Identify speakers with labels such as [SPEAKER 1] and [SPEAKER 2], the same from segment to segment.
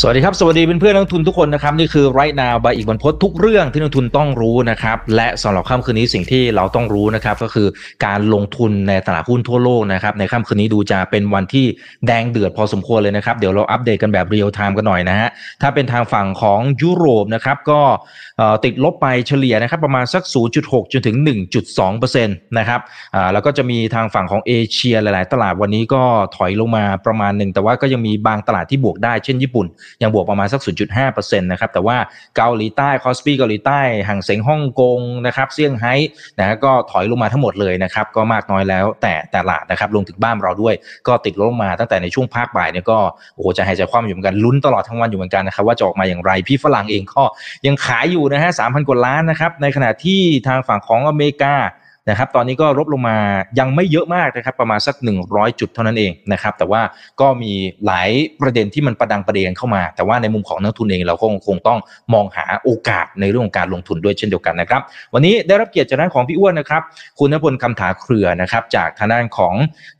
[SPEAKER 1] สวัสดีครับ สวัสดีเพื่อนๆนักลงทุนทุกคนนะครับ นี่คือ right now by อีกบรรพททุกเรื่องที่นักลงทุนต้องรู้นะครับ และสำหรับค่ำคืนนี้สิ่งที่เราต้องรู้นะครับ ก็คือการลงทุนในตลาดหุ้นทั่วโลกนะครับ ในค่ำคืนนี้ดูจะเป็นวันที่แดงเดือดพอสมควรเลยนะครับ เดี๋ยวเราอัปเดตกันแบบ real-time กันหน่อยนะฮะถ้าเป็นทางฝั่งของยุโรปนะครับก็ติดลบไปเฉลี่ยนะครับประมาณสัก 0.6 จนถึง 1.2%นะครับแล้วก็จะมีทางฝั่งของเอเชียหลาย ๆ ตลาดวันนี้ก็ถอยลงมาประมาณหนึ่งแต่ว่าก็ยังมีบางตลาดที่บวกได้เช่นญี่ปุ่นยังบวกประมาณสัก 0.5%นะครับแต่ว่าเกาหลีใต้คอสปีเกาหลีใต้ฮั่งเส็งฮ่องกงนะครับเซี่ยงไฮ้นะก็ถอยลงมาทั้งหมดเลยนะครับก็มากน้อยแล้วแต่ตลาดนะครับลงถึงบ้านเราด้วย ก็ติดลงมาตั้งแต่ในช่วงภาคบ่ายเนี่ยก็โอ้โหใจหายใจคว่ำอยู่เหมือนกันลุ้นตลอดทั้งวันอยู่เหมือนกันนะครับว่าจะออกมาอย่างไรพี่ฝรั่งเองก็ยังขายอยู่นะฮะสามพันกว่าล้านนะครับในขณะที่ทางฝั่งของอเมริกา นะครับตอนนี้ก็ลบลงมายังไม่เยอะมากนะครับประมาณสัก 100 จุดเท่านั้นเองนะครับแต่ว่าก็มีหลายประเด็นที่มันประดังประเด็นเข้ามา แต่ว่าในมุมของนักทุนเองเราคงคงต้องมองหาโอกาสในเรื่องของการลงทุนด้วยเช่นเดียวกันนะครับวันนี้ได้รับเกียรติจากด้นของพี่อ้วนนะครับคุณนพลคำถาเครือนะครับจากทางด้านของ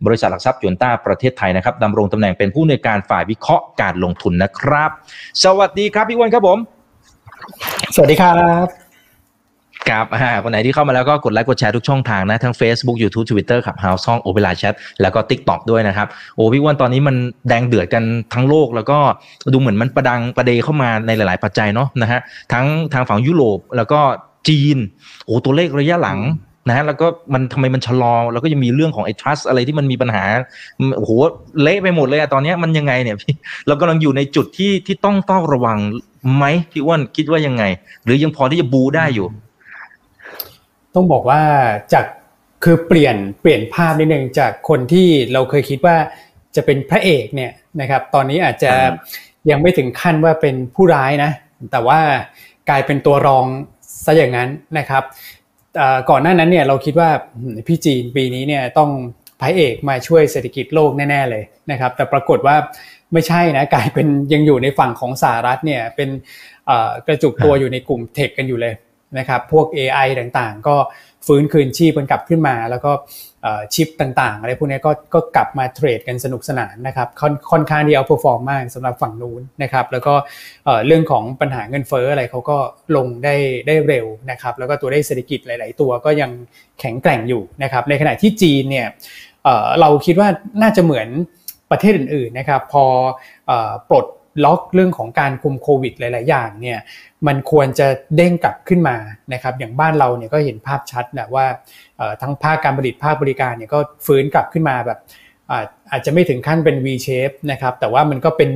[SPEAKER 1] บริษัทหลักทรัพย์ยนต้าประเทศไทยนะครับดำรงตำแหน่งเป็นผู้ในการฝ่ายวิเคราะห์การลงทุนนะครับ สวัสดีครับพี่อ้วนครับผม
[SPEAKER 2] สวัสดีครับ
[SPEAKER 1] ครับอ่าคนไหนที่เข้ามาแล้วก็กดไลค์กดแชร์ทุกช่องทางนะ ทั้ง Facebook YouTube Twitter ขับ House ช่องโอเปร่าแชทแล้วก็ TikTok ด้วยนะครับ โอ้พี่วันตอนนี้มันแดงเดือดกันทั้งโลกแล้วก็ดูเหมือนมันประดังประเดเข้ามาในหลาย ๆ ปัจจัยเนาะนะฮะทั้งทางฝั่งยุโรปแล้วก็จีนโอ้ตัวเลขระยะหลังนะฮะแล้วก็มันทำไมมันชะลอแล้วก็ยังมีเรื่องของไอ้ trust อะไรที่มันมีปัญหาโอ้โหเละไปหมดเลยอะตอนนี้มันยังไงเนี่ยพี่เรากำลังอยู่ในจุดที่ที่ต้องต้องระวังไหมพี่อ้วนคิดว่ายังไง หรือยังพอที่จะบูได้อยู่
[SPEAKER 2] ต้องบอกว่าจากคือเปลี่ยนเปลี่ยนภาพนิดนึงจากคนที่เราเคยคิดว่าจะเป็นพระเอกเนี่ยนะครับ ตอนนี้อาจจะยังไม่ถึงขั้นว่าเป็นผู้ร้ายนะ แต่ว่ากลายเป็นตัวรองซะอย่างนั้นนะครับก่อนหน้านั้นเนี่ยเราคิดว่าพี่จีนปีนี้เนี่ยต้องพระเอกมาช่วยเศรษฐกิจโลกแน่ ๆเลยนะครับ แต่ปรากฏว่าไม่ใช่นะกลายเป็นยังอยู่ในฝั่งของสหรัฐเนี่ยเป็นกระจุกตัวอยู่ในกลุ่ม tech กันอยู่เลย นะครับพวก AI ต่างๆ ก็ฟื้นคืนชีพกันกลับขึ้นมา แล้วก็ชิปต่างๆอะไรพวกนี้ก็ก็กลับมา trade กันสนุกสนานนะครับค่อนค่อนข้างที่ outperform มากสำหรับฝั่งนู้นนะครับแล้วก็เรื่องของปัญหาเงินเฟ้ออะไรเขาก็ลงได้ได้เร็วนะครับแล้วก็ตัวได้เศรษฐกิจหลาย ๆ ตัวก็ยังแข็งแกร่งอยู่นะครับในขณะที่จีนเนี่ยเราคิดว่าน่าจะเหมือนประเทศอื่นๆนะครับพอปลด ล็อกเรื่องของการคุมโควิดหลาย ๆ อย่างเนี่ยมันควรจะเด้งกลับขึ้นมานะครับอย่างบ้านเราเนี่ยก็เห็นภาพชัดนะว่าทั้งภาคการผลิตภาคบริการเนี่ยก็ฟื้นกลับขึ้นมาแบบอาจจะไม่ถึงขั้นเป็น V shape นะครับแต่ว่ามันก็เป็น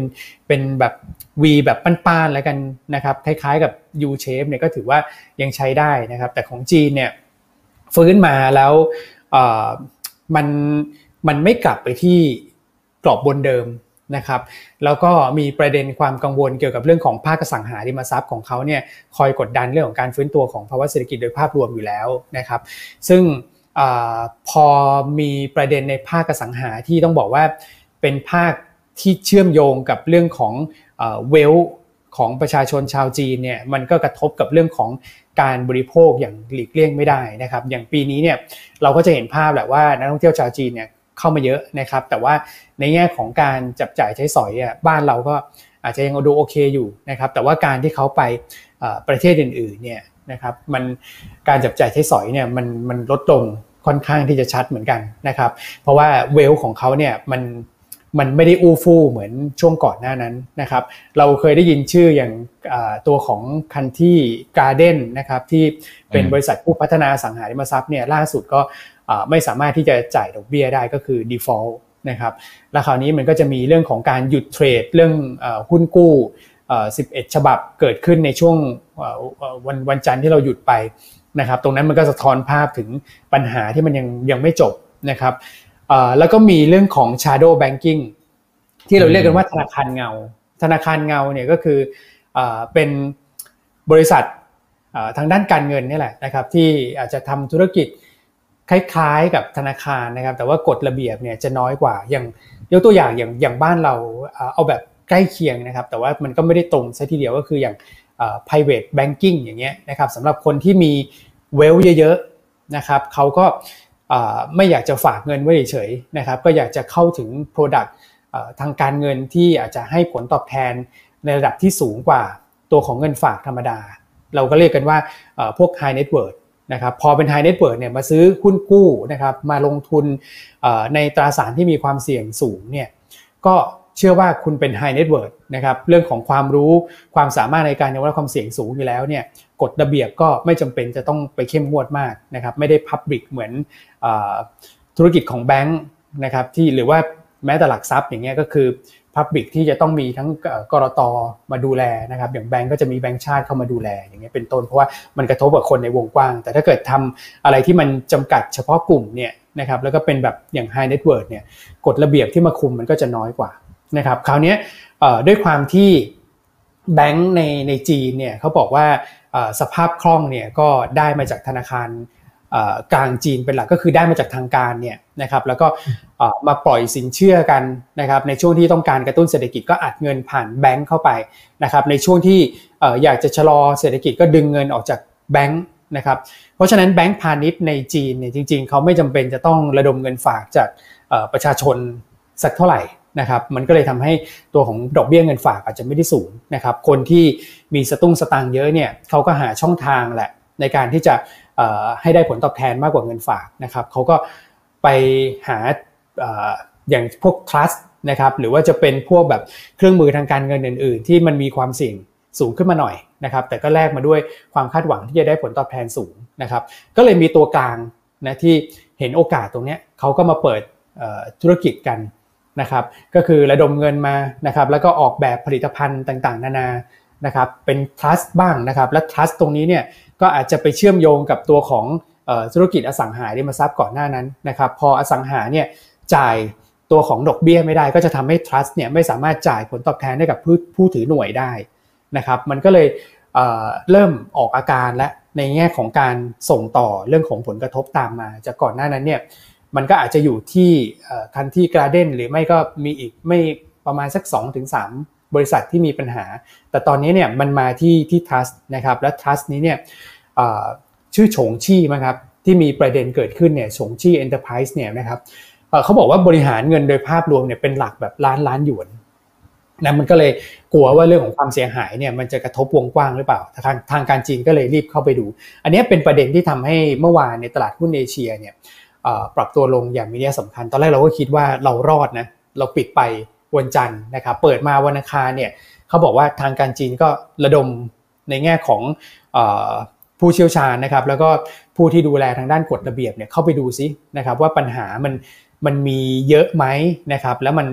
[SPEAKER 2] เป็นแบบ V แบบป้านๆแล้วกันนะครับคล้ายๆกับ U shape เนี่ยก็ถือว่ายังใช้ได้นะครับแต่ของจีนเนี่ยฟื้นมาแล้วมันมันไม่กลับไปที่กรอบบนเดิม นะครับแล้วก็มีประเด็นความกังวลเกี่ยวกับเรื่องของภาคสังหาริมทรัพย์ของเขาเนี่ยคอยกดดันเรื่องของการฟื้นตัวของภาวะเศรษฐกิจโดยภาพรวมอยู่แล้วนะครับซึ่งอพอมีประเด็นในภาคสังหาที่ต้องบอกว่าเป็นภาคที่เชื่อมโยงกับเรื่องของเวลของประชาชนชาวจีนเนี่ยมันก็กระทบกับเรื่องของการบริโภคอย่างหลีกเลี่ยงไม่ได้นะครับ อย่างปีนี้เนี่ยเราก็จะเห็นภาพแหละว่านักท่องเที่ยวชาวจีนเนี่ย เข้ามาเยอะนะครับ แต่ว่าในแง่ของการจับจ่ายใช้สอยอะบ้านเราก็อาจจะยังดูโอเคอยู่นะครับ แต่ว่าการที่เขาไปประเทศอื่นๆเนี่ยนะครับมันการจับจ่ายใช้สอยเนี่ยมันมันลดลงค่อนข้างที่จะชัดเหมือนกันนะครับ เพราะว่าเวลของเขาเนี่ยมันมันไม่ได้อู้ฟู่เหมือนช่วงก่อนหน้านั้นนะครับ เราเคยได้ยินชื่ออย่างตัวของคันที่การ์เด้นนะครับที่เป็นบริษัทผู้พัฒนาสังหาริมทรัพย์เนี่ยล่าสุดก็ ไม่สามารถที่จะจ่ายดอกเบี้ยได้ก็คือ default นะครับแล้วคราวนี้มันก็จะมีเรื่องของการหยุดเทรดเรื่องหุ้นกู้11 ฉบับเกิดขึ้นในช่วงวันวันจันทร์ที่เราหยุดไปนะครับ ตรงนั้นมันก็สะท้อนภาพถึงปัญหาที่มันยังยังไม่จบนะครับแล้วก็มีเรื่องของ shadow banking ที่เราเรียกกันว่าธนาคารเงา ธนาคารเงาเนี่ยก็คือเป็นบริษัททางด้านการเงินนี่แหละนะครับที่อาจจะทำธุรกิจ คล้ายๆกับธนาคารนะครับ แต่ว่ากฎระเบียบเนี่ยจะน้อยกว่าอย่างยกตัวอย่างอย่างอย่างบ้านเราเอาแบบใกล้เคียงนะครับ แต่ว่ามันก็ไม่ได้ตรงซะทีเดียวก็คืออย่าง private banking อย่างเงี้ยนะครับสำหรับคนที่มีเวลเยอะๆนะครับเขาก็ไม่อยากจะฝากเงินไว้เฉยๆนะครับ ก็อยากจะเข้าถึง Product ทางการเงินที่อาจจะให้ผลตอบแทนในระดับที่สูงกว่าตัวของเงินฝากธรรมดา เราก็เรียกกันว่าพวก High Net Worth นะครับพอเป็น High Net Worth เนี่ยมาซื้อหุ้นกู้นะครับมาลงทุนในตราสารที่มีความเสี่ยงสูงเนี่ยก็เชื่อว่าคุณเป็น High Net Worth นะครับเรื่องของความรู้ความสามารถในการยอมรับความเสี่ยงสูงอยู่แล้วเนี่ยกฎระเบียบก็ไม่จำเป็นจะต้องไปเข้มงวดมากนะครับไม่ได้พับบิกเหมือนธุรกิจของแบงค์นะครับที่หรือว่าแม้แต่หลักทรัพย์อย่างเงี้ยก็คือ พับบิกที่จะต้องมีทั้งกรตมาดูแลนะครับ อย่างแบงก์ก็จะมีแบงก์ชาติเข้ามาดูแล อย่างเงี้ยเป็นต้นเพราะว่ามันกระทบกับคนในวงกว้าง แต่ถ้าเกิดทำอะไรที่มันจำกัดเฉพาะกลุ่มเนี่ยนะครับแล้วก็เป็นแบบอย่าง high net worth เนี่ยกฎระเบียบที่มาคุมมันก็จะน้อยกว่านะครับคราวนี้ด้วยความที่แบงก์ในในจีนเนี่ยเขาบอกว่าสภาพคล่องเนี่ยก็ได้มาจากธนาคาร กลางจีนเป็นหลักก็คือได้มาจากทางการเนี่ยนะครับแล้วก็มาปล่อยสินเชื่อกันนะครับในช่วงที่ต้องการกระตุ้นเศรษฐกิจก็อัดเงินผ่านแบงก์เข้าไปนะครับในช่วงที่อยากจะชะลอเศรษฐกิจก็ดึงเงินออกจากแบงก์นะครับเพราะฉะนั้นแบงก์พาณิชย์ในจีนเนี่ยจริง ๆเขาไม่จำเป็นจะต้องระดมเงินฝากจากประชาชนสักเท่าไหร่นะครับมันก็เลยทำให้ตัวของดอกเบี้ยเงินฝากอาจจะไม่ได้สูงนะครับคนที่มีสตุ้งสตางค์เยอะเนี่ยเขาก็หาช่องทางแหละในการที่จะ ให้ได้ผลตอบแทนมากกว่าเงินฝากนะครับเขาก็ไปหาอย่างพวก trust นะครับหรือว่าจะเป็นพวกแบบเครื่องมือทางการเงินอื่น ๆ ที่มันมีความเสี่ยงสูงขึ้นมาหน่อยนะครับแต่ก็แลกมาด้วยความคาดหวังที่จะได้ผลตอบแทนสูงนะครับก็เลยมีตัวกลางนะที่เห็นโอกาสตรงนี้เขาก็มาเปิดธุรกิจกันนะครับก็คือระดมเงินมานะครับแล้วก็ออกแบบผลิตภัณฑ์ต่างๆ นานา นะครับเป็น trust บ้างนะครับและ trust ตรงนี้เนี่ยก็อาจจะไปเชื่อมโยงกับตัวของธุรกิจอสังหาริมทรัพย์ก่อนหน้านั้นนะครับพออสังหาเนี่ยจ่ายตัวของดอกเบี้ยไม่ได้ก็จะทำให้ trust เนี่ยไม่สามารถจ่ายผลตอบแทนให้กับผู้ผู้ถือหน่วยได้นะครับมันก็เลยเริ่มออกอาการและในแง่ของการส่งต่อเรื่องของผลกระทบตามมา จากก่อนหน้านั้นเนี่ยมันก็อาจจะอยู่ที่คันที่กราเดนหรือไม่ก็มีอีกไม่ประมาณสัก2-3 บริษัทที่มีปัญหา แต่ตอนนี้เนี่ยมันมาที่ที่ trust นะครับ และ trust นี้เนี่ยชื่อฉงชี่มั้งครับที่มีประเด็นเกิดขึ้นเนี่ยฉงชี่ Enterprise เนี่ยนะครับเขาบอกว่าบริหารเงินโดยภาพรวมเนี่ยเป็นหลักแบบล้านล้านหยวนนะมันก็เลยกลัวว่าเรื่องของความเสียหายเนี่ยมันจะกระทบวงกว้างหรือเปล่า ทางทางการจีนก็เลยรีบเข้าไปดู อันนี้เป็นประเด็นที่ทำให้เมื่อวานในตลาดหุ้นเอเชียเนี่ยปรับตัวลงอย่างมีนัยสำคัญ ตอนแรกเราก็คิดว่าเรารอดนะเราปิดไป วันจันทร์นะครับเปิดมาวันอังคารเนี่ยเขาบอกว่าทางการจีนก็ระดมในแง่ของผู้เชี่ยวชาญนะครับ แล้วก็ผู้ที่ดูแลทางด้านกฎระเบียบเนี่ยเข้าไปดูซินะครับ ว่าปัญหามันมันมีเยอะไหมนะครับ แล้วมัน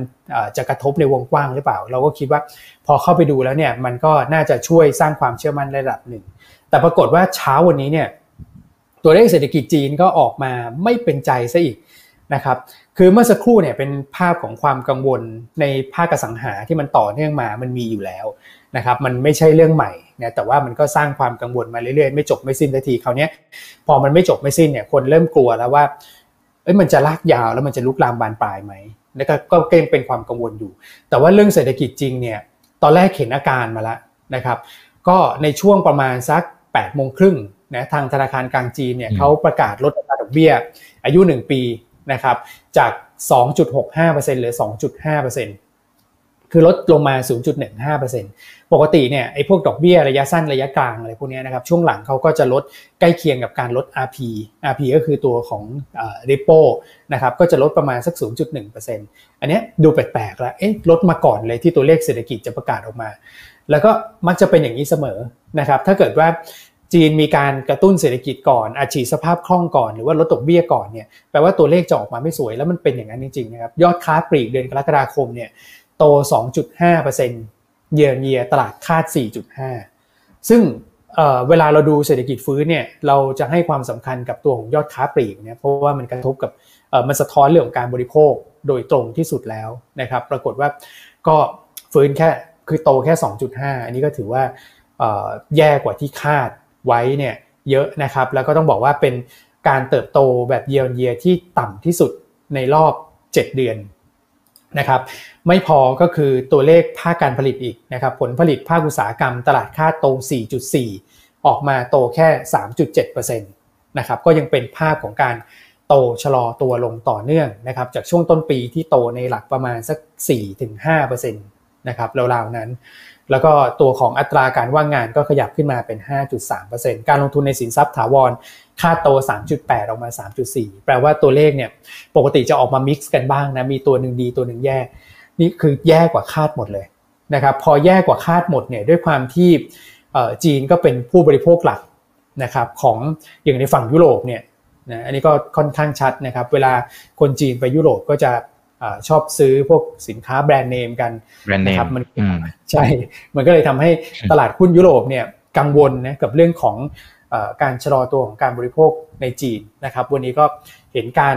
[SPEAKER 2] จะกระทบในวงกว้างหรือเปล่า เราก็คิดว่าพอเข้าไปดูแล้วเนี่ยมันก็น่าจะช่วยสร้างความเชื่อมั่นระดับหนึ่ง แต่ปรากฏว่าเช้าวันนี้เนี่ยตัวเลขเศรษฐกิจจีนก็ออกมาไม่เป็นใจซะอีกนะครับ คือเมื่อสักครู่เนี่ยเป็นภาพของความกังวลในภาคสังหาที่มันต่อเนื่องมามันมีอยู่แล้วนะครับมันไม่ใช่เรื่องใหม่นะแต่ว่ามันก็สร้างความกังวลมาเรื่อยๆ ไม่จบไม่สิ้นทีคราวนี้พอมันไม่จบไม่สิ้นเนี่ยคนเริ่มกลัวแล้วว่าเอ้ยมันจะลากยาวแล้วมันจะลุกลามบานปลายไหมแล้วก็ก็เกงเป็นความกังวลอยู่ แต่ว่าเรื่องเศรษฐกิจจริงเนี่ยตอนแรกเห็นอาการมาแล้วนะครับก็ในช่วงประมาณสัก8ปดโมงครึ่งนะทางธนาคารกลางจีนเนี่ยเขาประกาศลดอัตราดอกเบี้ย อายุ 1 ปี นะครับจาก 2.65%เหลือ 2.5%คือลดลงมา 0.15%ปกติเนี่ยไอ้พวกดอกเบี้ยระยะสั้นระยะกลางอะไรพวกนี้นะครับช่วงหลังเขาก็จะลดใกล้เคียงกับการลด RP RP ก็คือตัวของ repo นะครับก็จะลดประมาณสัก 0.1%อันนี้ดูแปลกๆแล้วเอ๊ะลดมาก่อนเลยที่ตัวเลขเศรษฐกิจจะประกาศออกมา แล้วก็มักจะเป็นอย่างนี้เสมอนะครับถ้าเกิดว่า จีนมีการกระตุ้นเศรษฐกิจก่อนอาชีสภาพคล่องก่อนหรือว่าลดดอกเบี้ยก่อนเนี่ยแปลว่าตัวเลขจะออกมาไม่สวยแล้วมันเป็นอย่างนั้นจริงๆนะครับยอดค้าปลีกเดือนกรกฎาคมเนี่ยโต 2.5%เยียร์เยียตลาดคาด 4.5 ซึ่งเวลาเราดูเศรษฐกิจฟื้นเนี่ยเราจะให้ความสำคัญกับตัวของยอดค้าปลีกเนี่ยเพราะว่ามันกระทบกับมันสะท้อนเรื่องของการบริโภคโดยตรงที่สุดแล้วนะครับ ปรากฏว่าก็ฟื้นแค่คือโตแค่ 2.5 อันนี้ก็ถือว่าแย่กว่าที่คาด ไว้เนี่ยเยอะนะครับ แล้วก็ต้องบอกว่าเป็นการเติบโตแบบเยียร์เยียที่ต่ำที่สุดในรอบ 7 เดือนนะครับไม่พอก็คือตัวเลขภาคการผลิตอีกนะครับผลผลิตภาคอุตสาหกรรมตลาดค่าโต 4.4 ออกมาโตแค่ 3.7%นะครับก็ยังเป็นภาพของการโตชะลอตัวลงต่อเนื่องนะครับจากช่วงต้นปีที่โตในหลักประมาณสัก 4-5%นะครับราวๆนั้น แล้วก็ตัวของอัตราการว่างงานก็ขยับขึ้นมาเป็น 5.3%การลงทุนในสินทรัพย์ถาวรคาดโต 3.8 ออกมา 3.4 แปลว่าตัวเลขเนี่ยปกติจะออกมามิกซ์กันบ้างนะ มีตัวหนึ่งดีตัวหนึ่งแย่ นี่คือแย่กว่าคาดหมดเลยนะครับ พอแย่กว่าคาดหมดเนี่ยด้วยความที่จีนก็เป็นผู้บริโภคหลักนะครับของอย่างในฝั่งยุโรปเนี่ยนะอันนี้ก็ค่อนข้างชัดนะครับ เวลาคนจีนไปยุโรปก็จะ ชอบซื้อพวกสินค้าแบรนด์เนมกัน
[SPEAKER 1] นะครับ
[SPEAKER 2] มันใช่ มันก็เลยทำให้ตลาดหุ้นยุโรปเนี่ยกังวลนะกับเรื่องของการชะลอตัวของการบริโภคในจีนนะครับ วันนี้ก็เห็นการ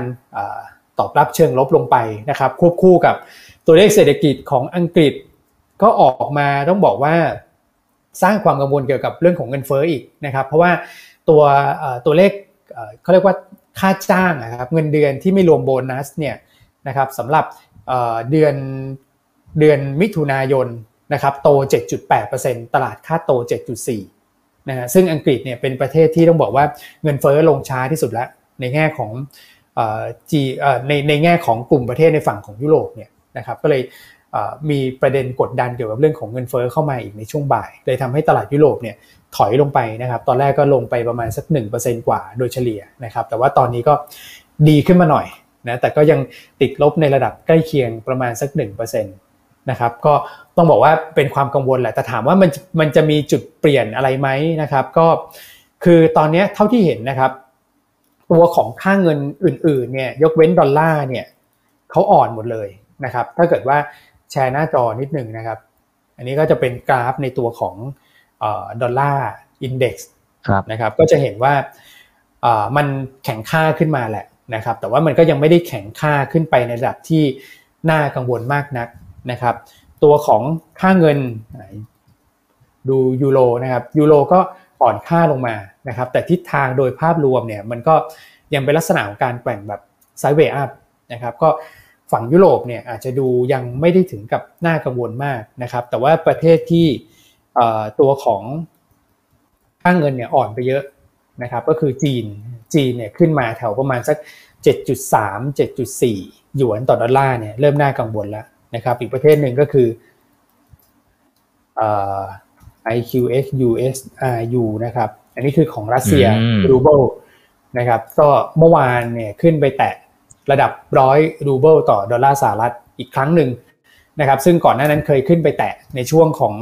[SPEAKER 2] ตอบรับเชิงลบลงไปนะครับ ควบคู่กับตัวเลขเศรษฐกิจของอังกฤษก็ออกมาต้องบอกว่าสร้างความกังวลเกี่ยวกับเรื่องของเงินเฟ้ออีกนะครับ เพราะว่าตัวตัวเลขเขาเรียกว่าค่าจ้างนะครับเงินเดือนที่ไม่รวมโบนัสเนี่ย นะครับสำหรับเดือนเดือนมิถุนายนนะครับโต 7.8%ตลาดคาดโต 7.4นะฮะซึ่งอังกฤษเนี่ยเป็นประเทศที่ต้องบอกว่าเงินเฟ้อลงช้าที่สุดแล้วในแง่ของจีในในแง่ของกลุ่มประเทศในฝั่งของยุโรปเนี่ยนะครับก็เลยมีประเด็นกดดันเกี่ยวกับเรื่องของเงินเฟอ้อเข้ามาอีกในช่วงบ่าย เลยทำให้ตลาดยุโรปเนี่ยถอยลงไปนะครับตอนแรกก็ลงไปประมาณสัก 1%กว่าโดยเฉลี่ยนะครับแต่ว่าตอนนี้ก็ดีขึ้นมาหน่อย นะแต่ก็ยังติดลบในระดับใกล้เคียงประมาณสัก1%นะครับก็ต้องบอกว่าเป็นความกังวลแหละแต่ถามว่ามันมันจะมีจุดเปลี่ยนอะไรไหมนะครับ ก็คือตอนนี้เท่าที่เห็นนะครับ ตัวของค่าเงินอื่นๆเนี่ยยกเว้นดอลลาร์เนี่ยเขาอ่อนหมดเลยนะครับ ถ้าเกิดว่าแชร์หน้าจอนิดหนึ่งนะครับ อันนี้ก็จะเป็นกราฟในตัวของ dollar index นะครับ ก็จะเห็นว่ามันแข็งค่าขึ้นมาแหละ นะครับแต่ว่ามันก็ยังไม่ได้แข็งค่าขึ้นไปในระดับที่น่ากังวลมากนักนะครับ ตัวของค่าเงินดูยูโรนะครับยูโรก็อ่อนค่าลงมานะครับ แต่ทิศทางโดยภาพรวมเนี่ยมันก็ยังเป็นลักษณะของการแกว่งแบบ sideway up นะครับก็ฝั่งยุโรปเนี่ยอาจจะดูยังไม่ได้ถึงกับน่ากังวลมากนะครับ แต่ว่าประเทศที่ตัวของค่าเงินเนี่ยอ่อนไปเยอะนะครับ ก็คือจีน จีนเนี่ยขึ้นมาแถวประมาณสัก 7.3 7.4 หยวนต่อดอลลาร์เนี่ยเริ่มน่ากังวลแล้วนะครับ อีกประเทศหนึ่งก็คือ IQX USRU นะครับ อันนี้คือของรัสเซียรูเบิลนะครับก็เมื่อวานเนี่ยขึ้นไปแตะระดับร้อยรูเบิลต่อดอลลาร์สหรัฐอีกครั้งหนึ่งนะครับ ซึ่งก่อนหน้านั้นเคยขึ้นไปแตะในช่วงของ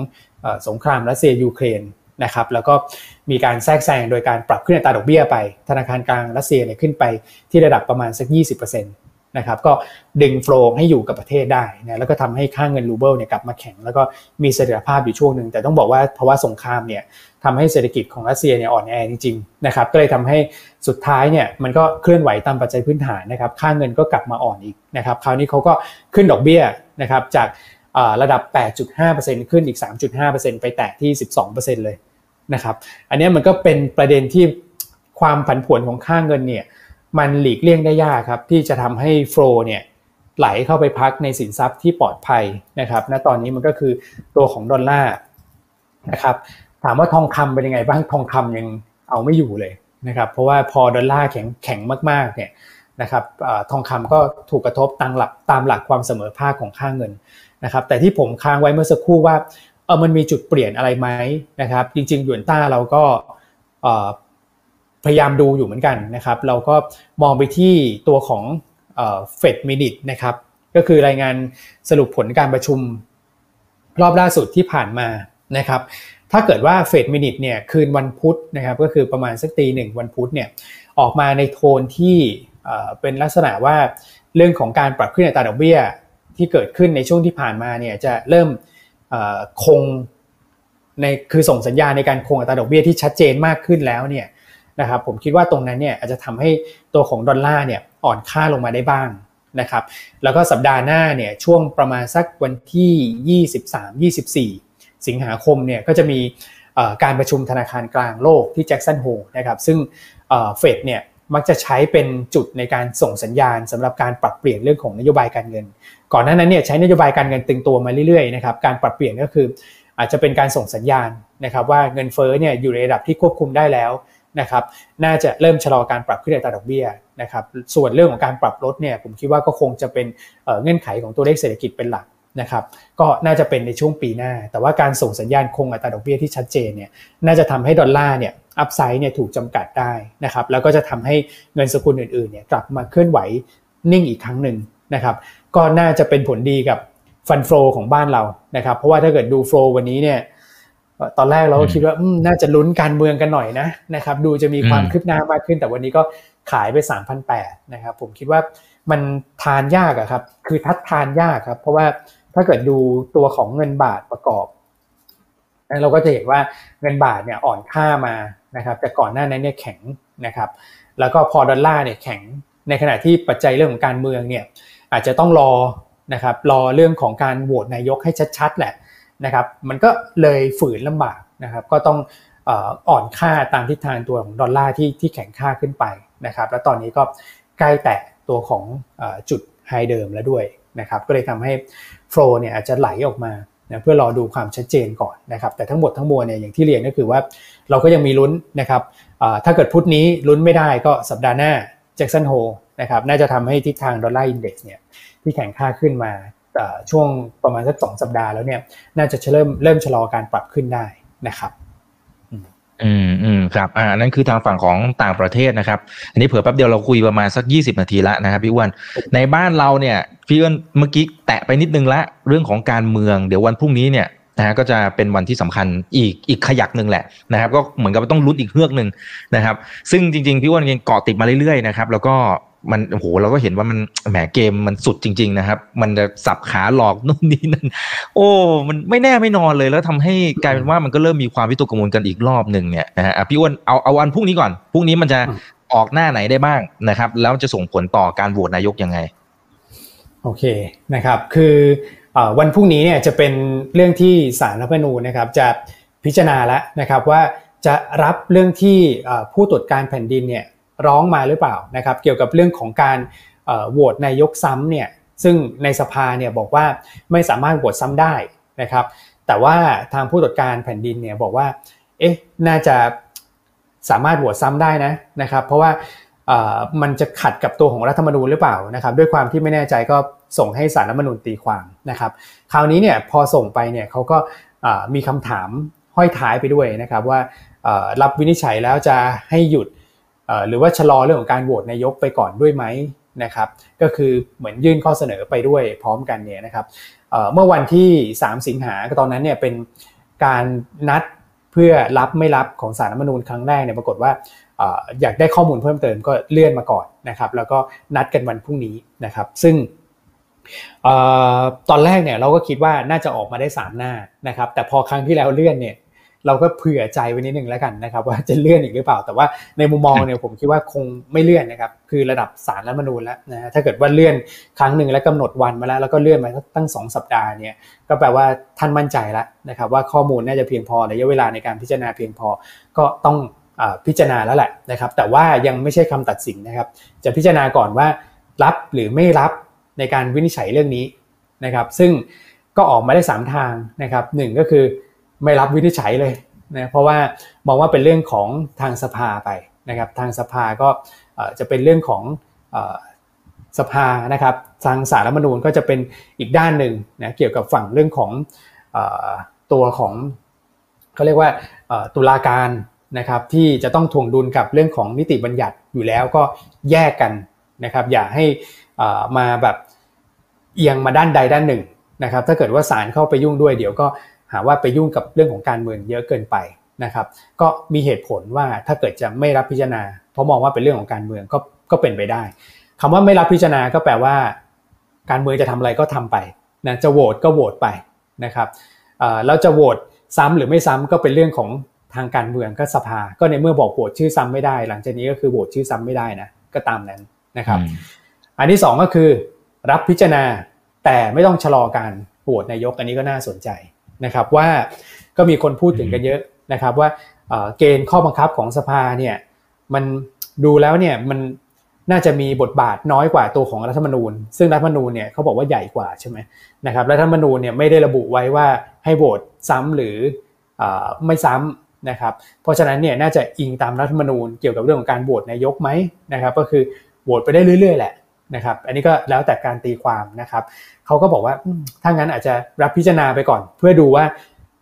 [SPEAKER 2] สงครามรัสเซียยูเครน นะครับแล้วก็มีการแทรกแซงโดยการปรับขึ้นอัตราดอกเบี้ยไป ธนาคารกลางรัสเซียเนี่ยขึ้นไปที่ระดับประมาณสัก 20%นะครับก็ดึง flow ให้อยู่กับประเทศได้นะแล้วก็ทำให้ค่าเงินรูเบิลเนี่ยกลับมาแข็ง แล้วก็มีเสถียรภาพอยู่ช่วงหนึ่ง แต่ต้องบอกว่าภาวะสงครามเนี่ยทำให้เศรษฐกิจของรัสเซียเนี่ยอ่อนแอจริงๆนะครับก็เลยทำให้สุดท้ายเนี่ยมันก็เคลื่อนไหวตามปัจจัยพื้นฐานนะครับค่าเงินก็กลับมาอ่อนอีกนะครับคราวนี้เขาก็ขึ้นดอกเบี้ยนะครับจากระดับ 8.5%ขึ้นอีก 3.5%ไปแตะที่ 12%เลย นะครับ อันนี้มันก็เป็นประเด็นที่ความผันผวนของค่าเงินเนี่ยมันหลีกเลี่ยงได้ยากครับที่จะทำให้โฟลเนี่ยไหลเข้าไปพักในสินทรัพย์ที่ปลอดภัยนะครับณตอนนี้มันก็คือตัวของดอลลาร์นะครับถามว่าทองคำเป็นยังไงบ้างทองคำยังเอาไม่อยู่เลยนะครับเพราะว่าพอดอลลาร์แข็งแข็งมากๆเนี่ยนะครับทองคำก็ถูกกระทบตามหลักตามหลักความเสมอภาคของค่าเงินนะครับแต่ที่ผมค้างไว้เมื่อสักครู่ว่า เออมันมีจุดเปลี่ยนอะไรไหมนะครับ จริงๆหยวนต้าเราก็พยายามดูอยู่เหมือนกันนะครับ เราก็มองไปที่ตัวของ Fed Minutes นะครับ ก็คือรายงานสรุปผลการประชุมรอบล่าสุดที่ผ่านมานะครับ ถ้าเกิดว่า Fed Minutes เนี่ยคืนวันพุธนะครับ ก็คือประมาณสักตีหนึ่งวันพุธเนี่ยออกมาในโทนที่เป็นลักษณะว่าเรื่องของการปรับขึ้นอัตราดอกเบี้ยที่เกิดขึ้นในช่วงที่ผ่านมาเนี่ยจะเริ่ม คงในคือส่งสัญญาณในการคงอัตราดอกเบี้ยที่ชัดเจนมากขึ้นแล้วเนี่ยนะครับผมคิดว่าตรงนั้นเนี่ยอาจจะทำให้ตัวของดอลลาร์เนี่ยอ่อนค่าลงมาได้บ้างนะครับแล้วก็สัปดาห์หน้าเนี่ยช่วงประมาณสักวันที่ 23-24 สิงหาคมเนี่ยก็จะมีการประชุมธนาคารกลางโลกที่แจ็กสันโฮนะครับซึ่งเฟดเนี่ยมักจะใช้เป็นจุดในการส่งสัญญาณสำหรับการปรับเปลี่ยนเรื่องของนโยบายการเงิน ก่อนหน้านั้นเนี่ยใช้นโยบายการเงินตึงตัวมาเรื่อยๆนะครับการปรับเปลี่ยนก็คืออาจจะเป็นการส่งสัญญาณนะครับว่าเงินเฟ้อเนี่ยอยู่ในระดับที่ควบคุมได้แล้วนะครับน่าจะเริ่มชะลอการปรับขึ้นอัตราดอกเบี้ยนะครับส่วนเรื่องของการปรับลดเนี่ยผมคิดว่าก็คงจะเป็นเงื่อนไขของตัวเลขเศรษฐกิจเป็นหลักนะครับก็น่าจะเป็นในช่วงปีหน้า แต่ว่าการส่งสัญญาณคงอัตราดอกเบี้ยที่ชัดเจนเนี่ยน่าจะทำให้ดอลลาร์เนี่ยอัพไซด์เนี่ยถูกจำกัดได้นะครับแล้วก็จะทำให้เงินสกุลอื่นๆเนี่ยกลับมาเคลื่อนไหวนิ่งอีกครั้งหนึ่ง นะครับก็น่าจะเป็นผลดีกับฟันโฟของบ้านเรานะครับ เพราะว่าถ้าเกิดดูโฟวันนี้เนี่ยตอนแรกเราก็คิดว่าน่าจะลุ้นการเมืองกันหน่อยนะนะครับ ดูจะมีความคืบหน้ามากขึ้น แต่วันนี้ก็ขายไป3,008นะครับ ผมคิดว่ามันทานยากอะครับ คือทัดทานยากครับ เพราะว่าถ้าเกิดดูตัวของเงินบาทประกอบเราก็จะเห็นว่าเงินบาทเนี่ยอ่อนค่ามานะครับ แต่ก่อนหน้านั้นเนี่ยแข็งนะครับ แล้วก็พอดอลลาร์เนี่ยแข็งในขณะที่ปัจจัยเรื่องของการเมืองเนี่ย อาจจะต้องรอนะครับรอเรื่องของการโหวตนายกให้ชัดๆแหละนะครับมันก็เลยฝืนลำบากนะครับก็ต้องอ่อนค่าตามทิศทางตัวของดอลลาร์ที่ที่แข็งค่าขึ้นไปนะครับแล้วตอนนี้ก็ใกล้แตะตัวของจุดไฮเดิมแล้วด้วยนะครับก็เลยทำให้โฟลเนี่ยอาจจะไหลออกมานะเพื่อรอดูความชัดเจนก่อนนะครับแต่ทั้งหมดทั้งมวลเนี่ยอย่างที่เรียนก็คือว่าเราก็ยังมีลุ้นนะครับถ้าเกิดพุธนี้ลุ้นไม่ได้ก็สัปดาห์หน้า Jackson Hole นะครับน่าจะทำให้ทิศทางดอลลาร์ index เนี่ยที่แข็งค่าขึ้นมาช่วงประมาณสักสองสัปดาห์แล้วเนี่ยน่าจะเริ่มเริ่มชะลอการปรับขึ้นได้นะครับ
[SPEAKER 1] อืมอืมครับอ่านั่นคือทางฝั่งของต่างประเทศนะครับ อันนี้เผื่อแป๊บเดียวเราคุยประมาณสักยี่สิบนาทีละนะครับพี่อ้วนในบ้านเราเนี่ยพี่อ้วนเมื่อกี้แตะไปนิดนึงละเรื่องของการเมืองเดี๋ยววันพรุ่งนี้เนี่ยนะฮะก็จะเป็นวันที่สำคัญอีกอีกขยักหนึ่งแหละนะครับ ก็เหมือนกับต้องลุ้นอีกเฮือกหนึ่งนะครับ ซึ่งจริงๆพี่อ้วนยังเกาะติดมาเรื่อยๆนะครับแล้วก็ มันโอ้โหเราก็เห็นว่ามันแหมเกมมันสุดจริง ๆ นะครับ มันจะสับขาหลอกนู่นนี่นั่นโอ้มันไม่แน่ไม่นอนเลยแล้วทำให้กลายเป็นว่ามันก็เริ่มมีความวิตกกังวลกันอีกรอบหนึ่งเนี่ยนะฮะพี่อ้วนเอาเอาวันพรุ่งนี้ก่อนพรุ่งนี้มันจะออกหน้าไหนได้บ้างนะครับ แล้วจะส่งผลต่อการโหวตนายกยังไง
[SPEAKER 2] โอเคนะครับ คือวันพรุ่งนี้เนี่ยจะเป็นเรื่องที่สารรัฐธรรมนูญนะครับจะพิจารณาแล้วนะครับว่าจะรับเรื่องที่ผู้ตรวจการแผ่นดินเนี่ย ร้องมาหรือเปล่านะครับ เกี่ยวกับเรื่องของการโหวตนายกซ้ำเนี่ยซึ่งในสภาเนี่ยบอกว่าไม่สามารถโหวตซ้ำได้นะครับ แต่ว่าทางผู้ตรวจการแผ่นดินเนี่ยบอกว่าเอ๊ะน่าจะสามารถโหวตซ้ำได้นะนะครับ เพราะว่ามันจะขัดกับตัวของรัฐธรรมนูญหรือเปล่านะครับ ด้วยความที่ไม่แน่ใจก็ส่งให้สารรัฐธรรมนูญตีความนะครับ คราวนี้เนี่ยพอส่งไปเนี่ยเขาก็มีคำถามห้อยท้ายไปด้วยนะครับว่ารับวินิจฉัยแล้วจะให้หยุด หรือว่าชะลอเรื่องของการโหวตนายกไปก่อนด้วยไหมนะครับก็คือเหมือนยื่นข้อเสนอไปด้วยพร้อมกันเนี่ยนะครับเมื่อวันที่ 3 สิงหาตอนนั้นเนี่ยเป็นการนัดเพื่อรับไม่รับของสารรัฐมนูญครั้งแรกเนี่ยปรากฏว่าอยากได้ข้อมูลเพิ่มเติมก็เลื่อนมาก่อนนะครับแล้วก็นัดกันวันพรุ่งนี้นะครับซึ่งตอนแรกเนี่ยเราก็คิดว่าน่าจะออกมาได้ 3 หน้านะครับแต่พอครั้งที่แล้วเลื่อนเนี่ย เราก็เผื่อใจไว้นิดนึงแล้วกันนะครับ ว่าจะเลื่อนอีกหรือเปล่า แต่ว่าในมุมมองเนี่ยผมคิดว่าคงไม่เลื่อนนะครับ คือระดับสารรัฐมนูญแล้วนะถ้าเกิดว่าเลื่อนครั้งหนึ่งแล้วกำหนดวันมาแล้ว แล้วก็เลื่อนมาตั้งสองสัปดาห์เนี่ยก็แปลว่าท่านมั่นใจแล้วนะครับว่าข้อมูลน่าจะเพียงพอระยะเวลาในการพิจารณาเพียงพอก็ต้องพิจารณาแล้วแหละนะครับ แต่ว่ายังไม่ใช่คำตัดสินนะครับ จะพิจารณาก่อนว่ารับหรือไม่รับในการวินิจฉัยเรื่องนี้นะครับ ซึ่งก็ออกมาได้ 3 ทางนะครับหก็คือ ไม่รับวินิจฉัยเลยนะเพราะว่ามองว่าเป็นเรื่องของทางสภาไปนะครับทางสภาก็จะเป็นเรื่องของสภานะครับทางสารรัฐมนูญก็จะเป็นอีกด้านหนึ่งนะเกี่ยวกับฝั่งเรื่องของตัวของเขาเรียกว่าตุลาการนะครับที่จะต้องทวงดุลกับเรื่องของนิติบัญญัติอยู่แล้วก็แยกกันนะครับอย่าให้มาแบบเอียงมาด้านใดด้านหนึ่งนะครับถ้าเกิดว่าศาลเข้าไปยุ่งด้วยเดี๋ยวก็ หาว่าไปยุ่งกับเรื่องของการเมืองเยอะเกินไปนะครับ ก็มีเหตุผลว่าถ้าเกิดจะไม่รับพิจารณา เพราะมองว่าเป็นเรื่องของการเมืองก็ก็เป็นไปได้คำว่าไม่รับพิจารณาก็แปลว่า การเมืองจะทำอะไรก็ทำไปนะจะโหวตก็โหวตไปนะครับแล้วจะโหวตซ้ำหรือไม่ซ้ำก็เป็นเรื่องของทางการเมืองก็สภา ก็ในเมื่อบอกโหวตชื่อซ้ำไม่ได้ หลังจากนี้ก็คือโหวตชื่อซ้ำไม่ได้นะก็ตามนั้นนะครับ อันที่ 2 ก็คือ รับพิจารณาแต่ไม่ต้องชะลอการโหวตนายกอันนี้ก็น่าสนใจ นะครับว่าก็มีคนพูดถึงกันเยอะนะครับว่าเกณฑ์ข้อบังคับของสภาเนี่ยมันดูแล้วเนี่ยมันน่าจะมีบทบาทน้อยกว่าตัวของรัฐธรรมนูญ ซึ่งรัฐธรรมนูญเนี่ยเขาบอกว่าใหญ่กว่าใช่ไหมนะครับรัฐธรรมนูญเนี่ยไม่ได้ระบุไว้ว่าให้โหวตซ้ำหรือไม่ซ้นะครับเพราะฉะนั้นเนี่ยน่าจะอิงตามรัฐธรรมนูญเกี่ยวกับเรื่องของการโหวตนายกไหมนะครับก็คือโหวตไปได้เรื่อยๆแหละ นะครับ อันนี้ก็แล้วแต่การตีความนะครับเขาก็บอกว่าถ้างั้นอาจจะรับพิจารณาไปก่อน เพื่อดูว่า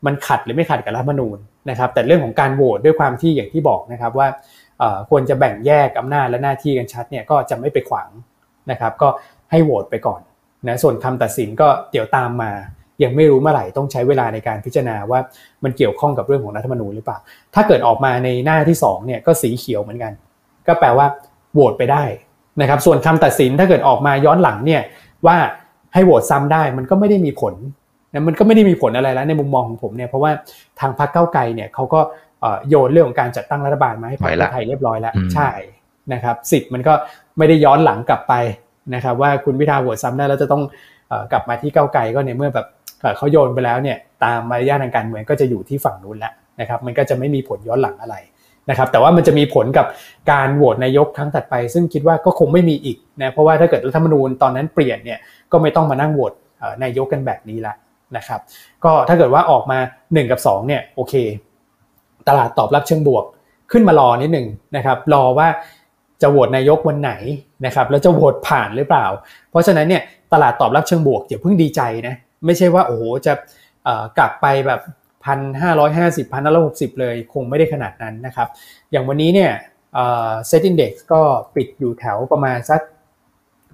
[SPEAKER 2] มันขัดหรือไม่ขัดกับรัฐธรรมนูญนะครับ แต่เรื่องของการโหวตด้วยความที่อย่างที่บอกนะครับว่าควรจะแบ่งแยกอำนาจและหน้าที่กันชัดเนี่ยก็จะไม่ไปขวางนะครับ ก็ให้โหวตไปก่อนนะส่วนคำตัดสินก็เดี๋ยวตามมายังไม่รู้เมื่อไหร่ต้องใช้เวลาในการพิจารณาว่ามันเกี่ยวข้องกับเรื่องของรัฐธรรมนูญหรือเปล่า ถ้าเกิดออกมาในหน้าที่2เนี่ยก็สีเขียวเหมือนกัน ก็แปลว่าโหวตไปได้ นะครับส่วนคำตัดสินถ้าเกิดออกมาย้อนหลังเนี่ยว่าให้โหวตซ้ำได้มันก็ไม่ได้มีผลนะมันก็ไม่ได้มีผลอะไรแล้วในมุมมองของผมเนี่ยเพราะว่าทางพรรคเก้าไกลเนี่ยเขาก็โยนเรื่องของการจัดตั้งรัฐบาลมาให้พรรคไทยเรียบร้อยแล้วใช่นะครับสิทธิ์มันก็ไม่ได้ย้อนหลังกลับไปนะครับว่าคุณพิธาโหวตซ้ำได้แล้วจะต้องกลับมาที่เก้าไกลก็ในเมื่อแบบเขาโยนไปแล้วเนี่ยตามมารยาททางการเมืองก็จะอยู่ที่ฝั่งนู้นแล้วนะครับมันก็จะไม่มีผลย้อนหลังอะไร นะครับแต่ว่ามันจะมีผลกับการโหวตนายกครั้งถัดไป ซึ่งคิดว่าก็คงไม่มีอีกนะเพราะว่าถ้าเกิดรัฐธรรมนูญตอนนั้นเปลี่ยนเนี่ยก็ไม่ต้องมานั่งโหวตนายกกันแบบนี้ละนะครับก็ถ้าเกิดว่าออกมา 1 กับ2เนี่ยโอเค ตลาดตอบรับเชิงบวก ขึ้นมารอนิดหนึ่งนะครับรอว่าจะโหวตนายกวันไหนนะครับแล้วจะโหวตผ่านหรือเปล่า เพราะฉะนั้นเนี่ยตลาดตอบรับเชิงบวกอย่าเพิ่งดีใจนะไม่ใช่ว่าโอ้โหจะกลับไปแบบ พันห้าร้อยห้าสิบพันห้าร้อยหกสิบเลยคงไม่ได้ขนาดนั้นนะครับ อย่างวันนี้เนี่ยเซ็ตอินดี x ก็ปิดอยู่แถวประมาณสัก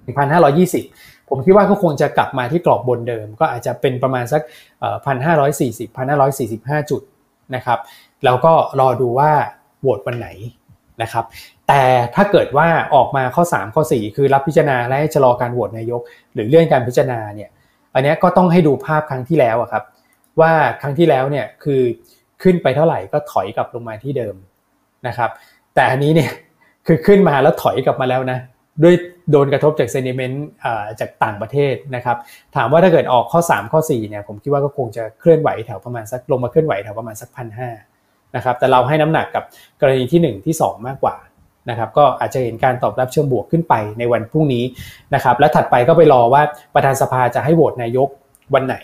[SPEAKER 2] 1,520 ผมคิดว่าก็คงจะกลับมาที่กรอบบนเดิม ก็อาจจะเป็นประมาณสัก 1,540 1,545 จุดนะครับ แล้วก็รอดูว่าโหวตวันไหนนะครับ แต่ถ้าเกิดว่าออกมาข้อ 3 ข้อ 4 คือรับพิจารณาและให้ชะลอการโหวตนายก หรือเลื่อนการพิจารณาเนี่ย อันนี้ก็ต้องให้ดูภาพครั้งที่แล้วครับ ว่าครั้งที่แล้วเนี่ยคือขึ้นไปเท่าไหร่ก็ถอยกลับลงมาที่เดิมนะครับ แต่อันนี้เนี่ยคือขึ้นมาแล้วถอยกลับมาแล้วนะด้วยโดนกระทบจากเซนิเมนต์จากต่างประเทศนะครับ ถามว่าถ้าเกิดออกข้อ 3 ข้อ4เนี่ยผมคิดว่าก็คงจะเคลื่อนไหวแถวประมาณสักลงมาเคลื่อนไหวแถวประมาณสักพันห้านะครับแต่เราให้น้ำหนักกับกรณีที่ 1 ที่ 2 มากกว่านะครับก็อาจจะเห็นการตอบรับเชิงบวกขึ้นไปในวันพรุ่งนี้นะครับและถัดไปก็ไปรอว่าประธานสภาจะให้โหวตนายกวันไหน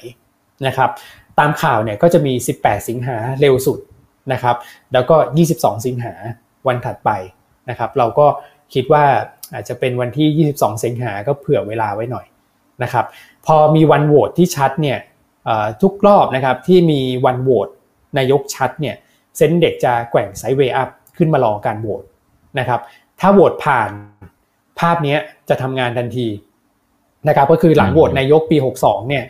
[SPEAKER 2] นะครับ ตามข่าวเนี่ยก็จะมี 18 สิงหาเร็วสุดนะครับ แล้วก็ 22 สิงหาวันถัดไปนะครับ เราก็คิดว่าอาจจะเป็นวันที่ 22 สิงหาก็เผื่อเวลาไว้หน่อยนะครับ พอมีวันโหวตที่ชัดเนี่ยทุกรอบนะครับที่มีวันโหวตนายกชัดเนี่ยเซนเด็กจะแกว่งไซด์เวย์อัพขึ้นมารอการโหวตนะครับถ้าโหวตผ่านภาพนี้จะทำงานทันทีนะครับก็คือหลังโหวตนายกปี 62เนี่ย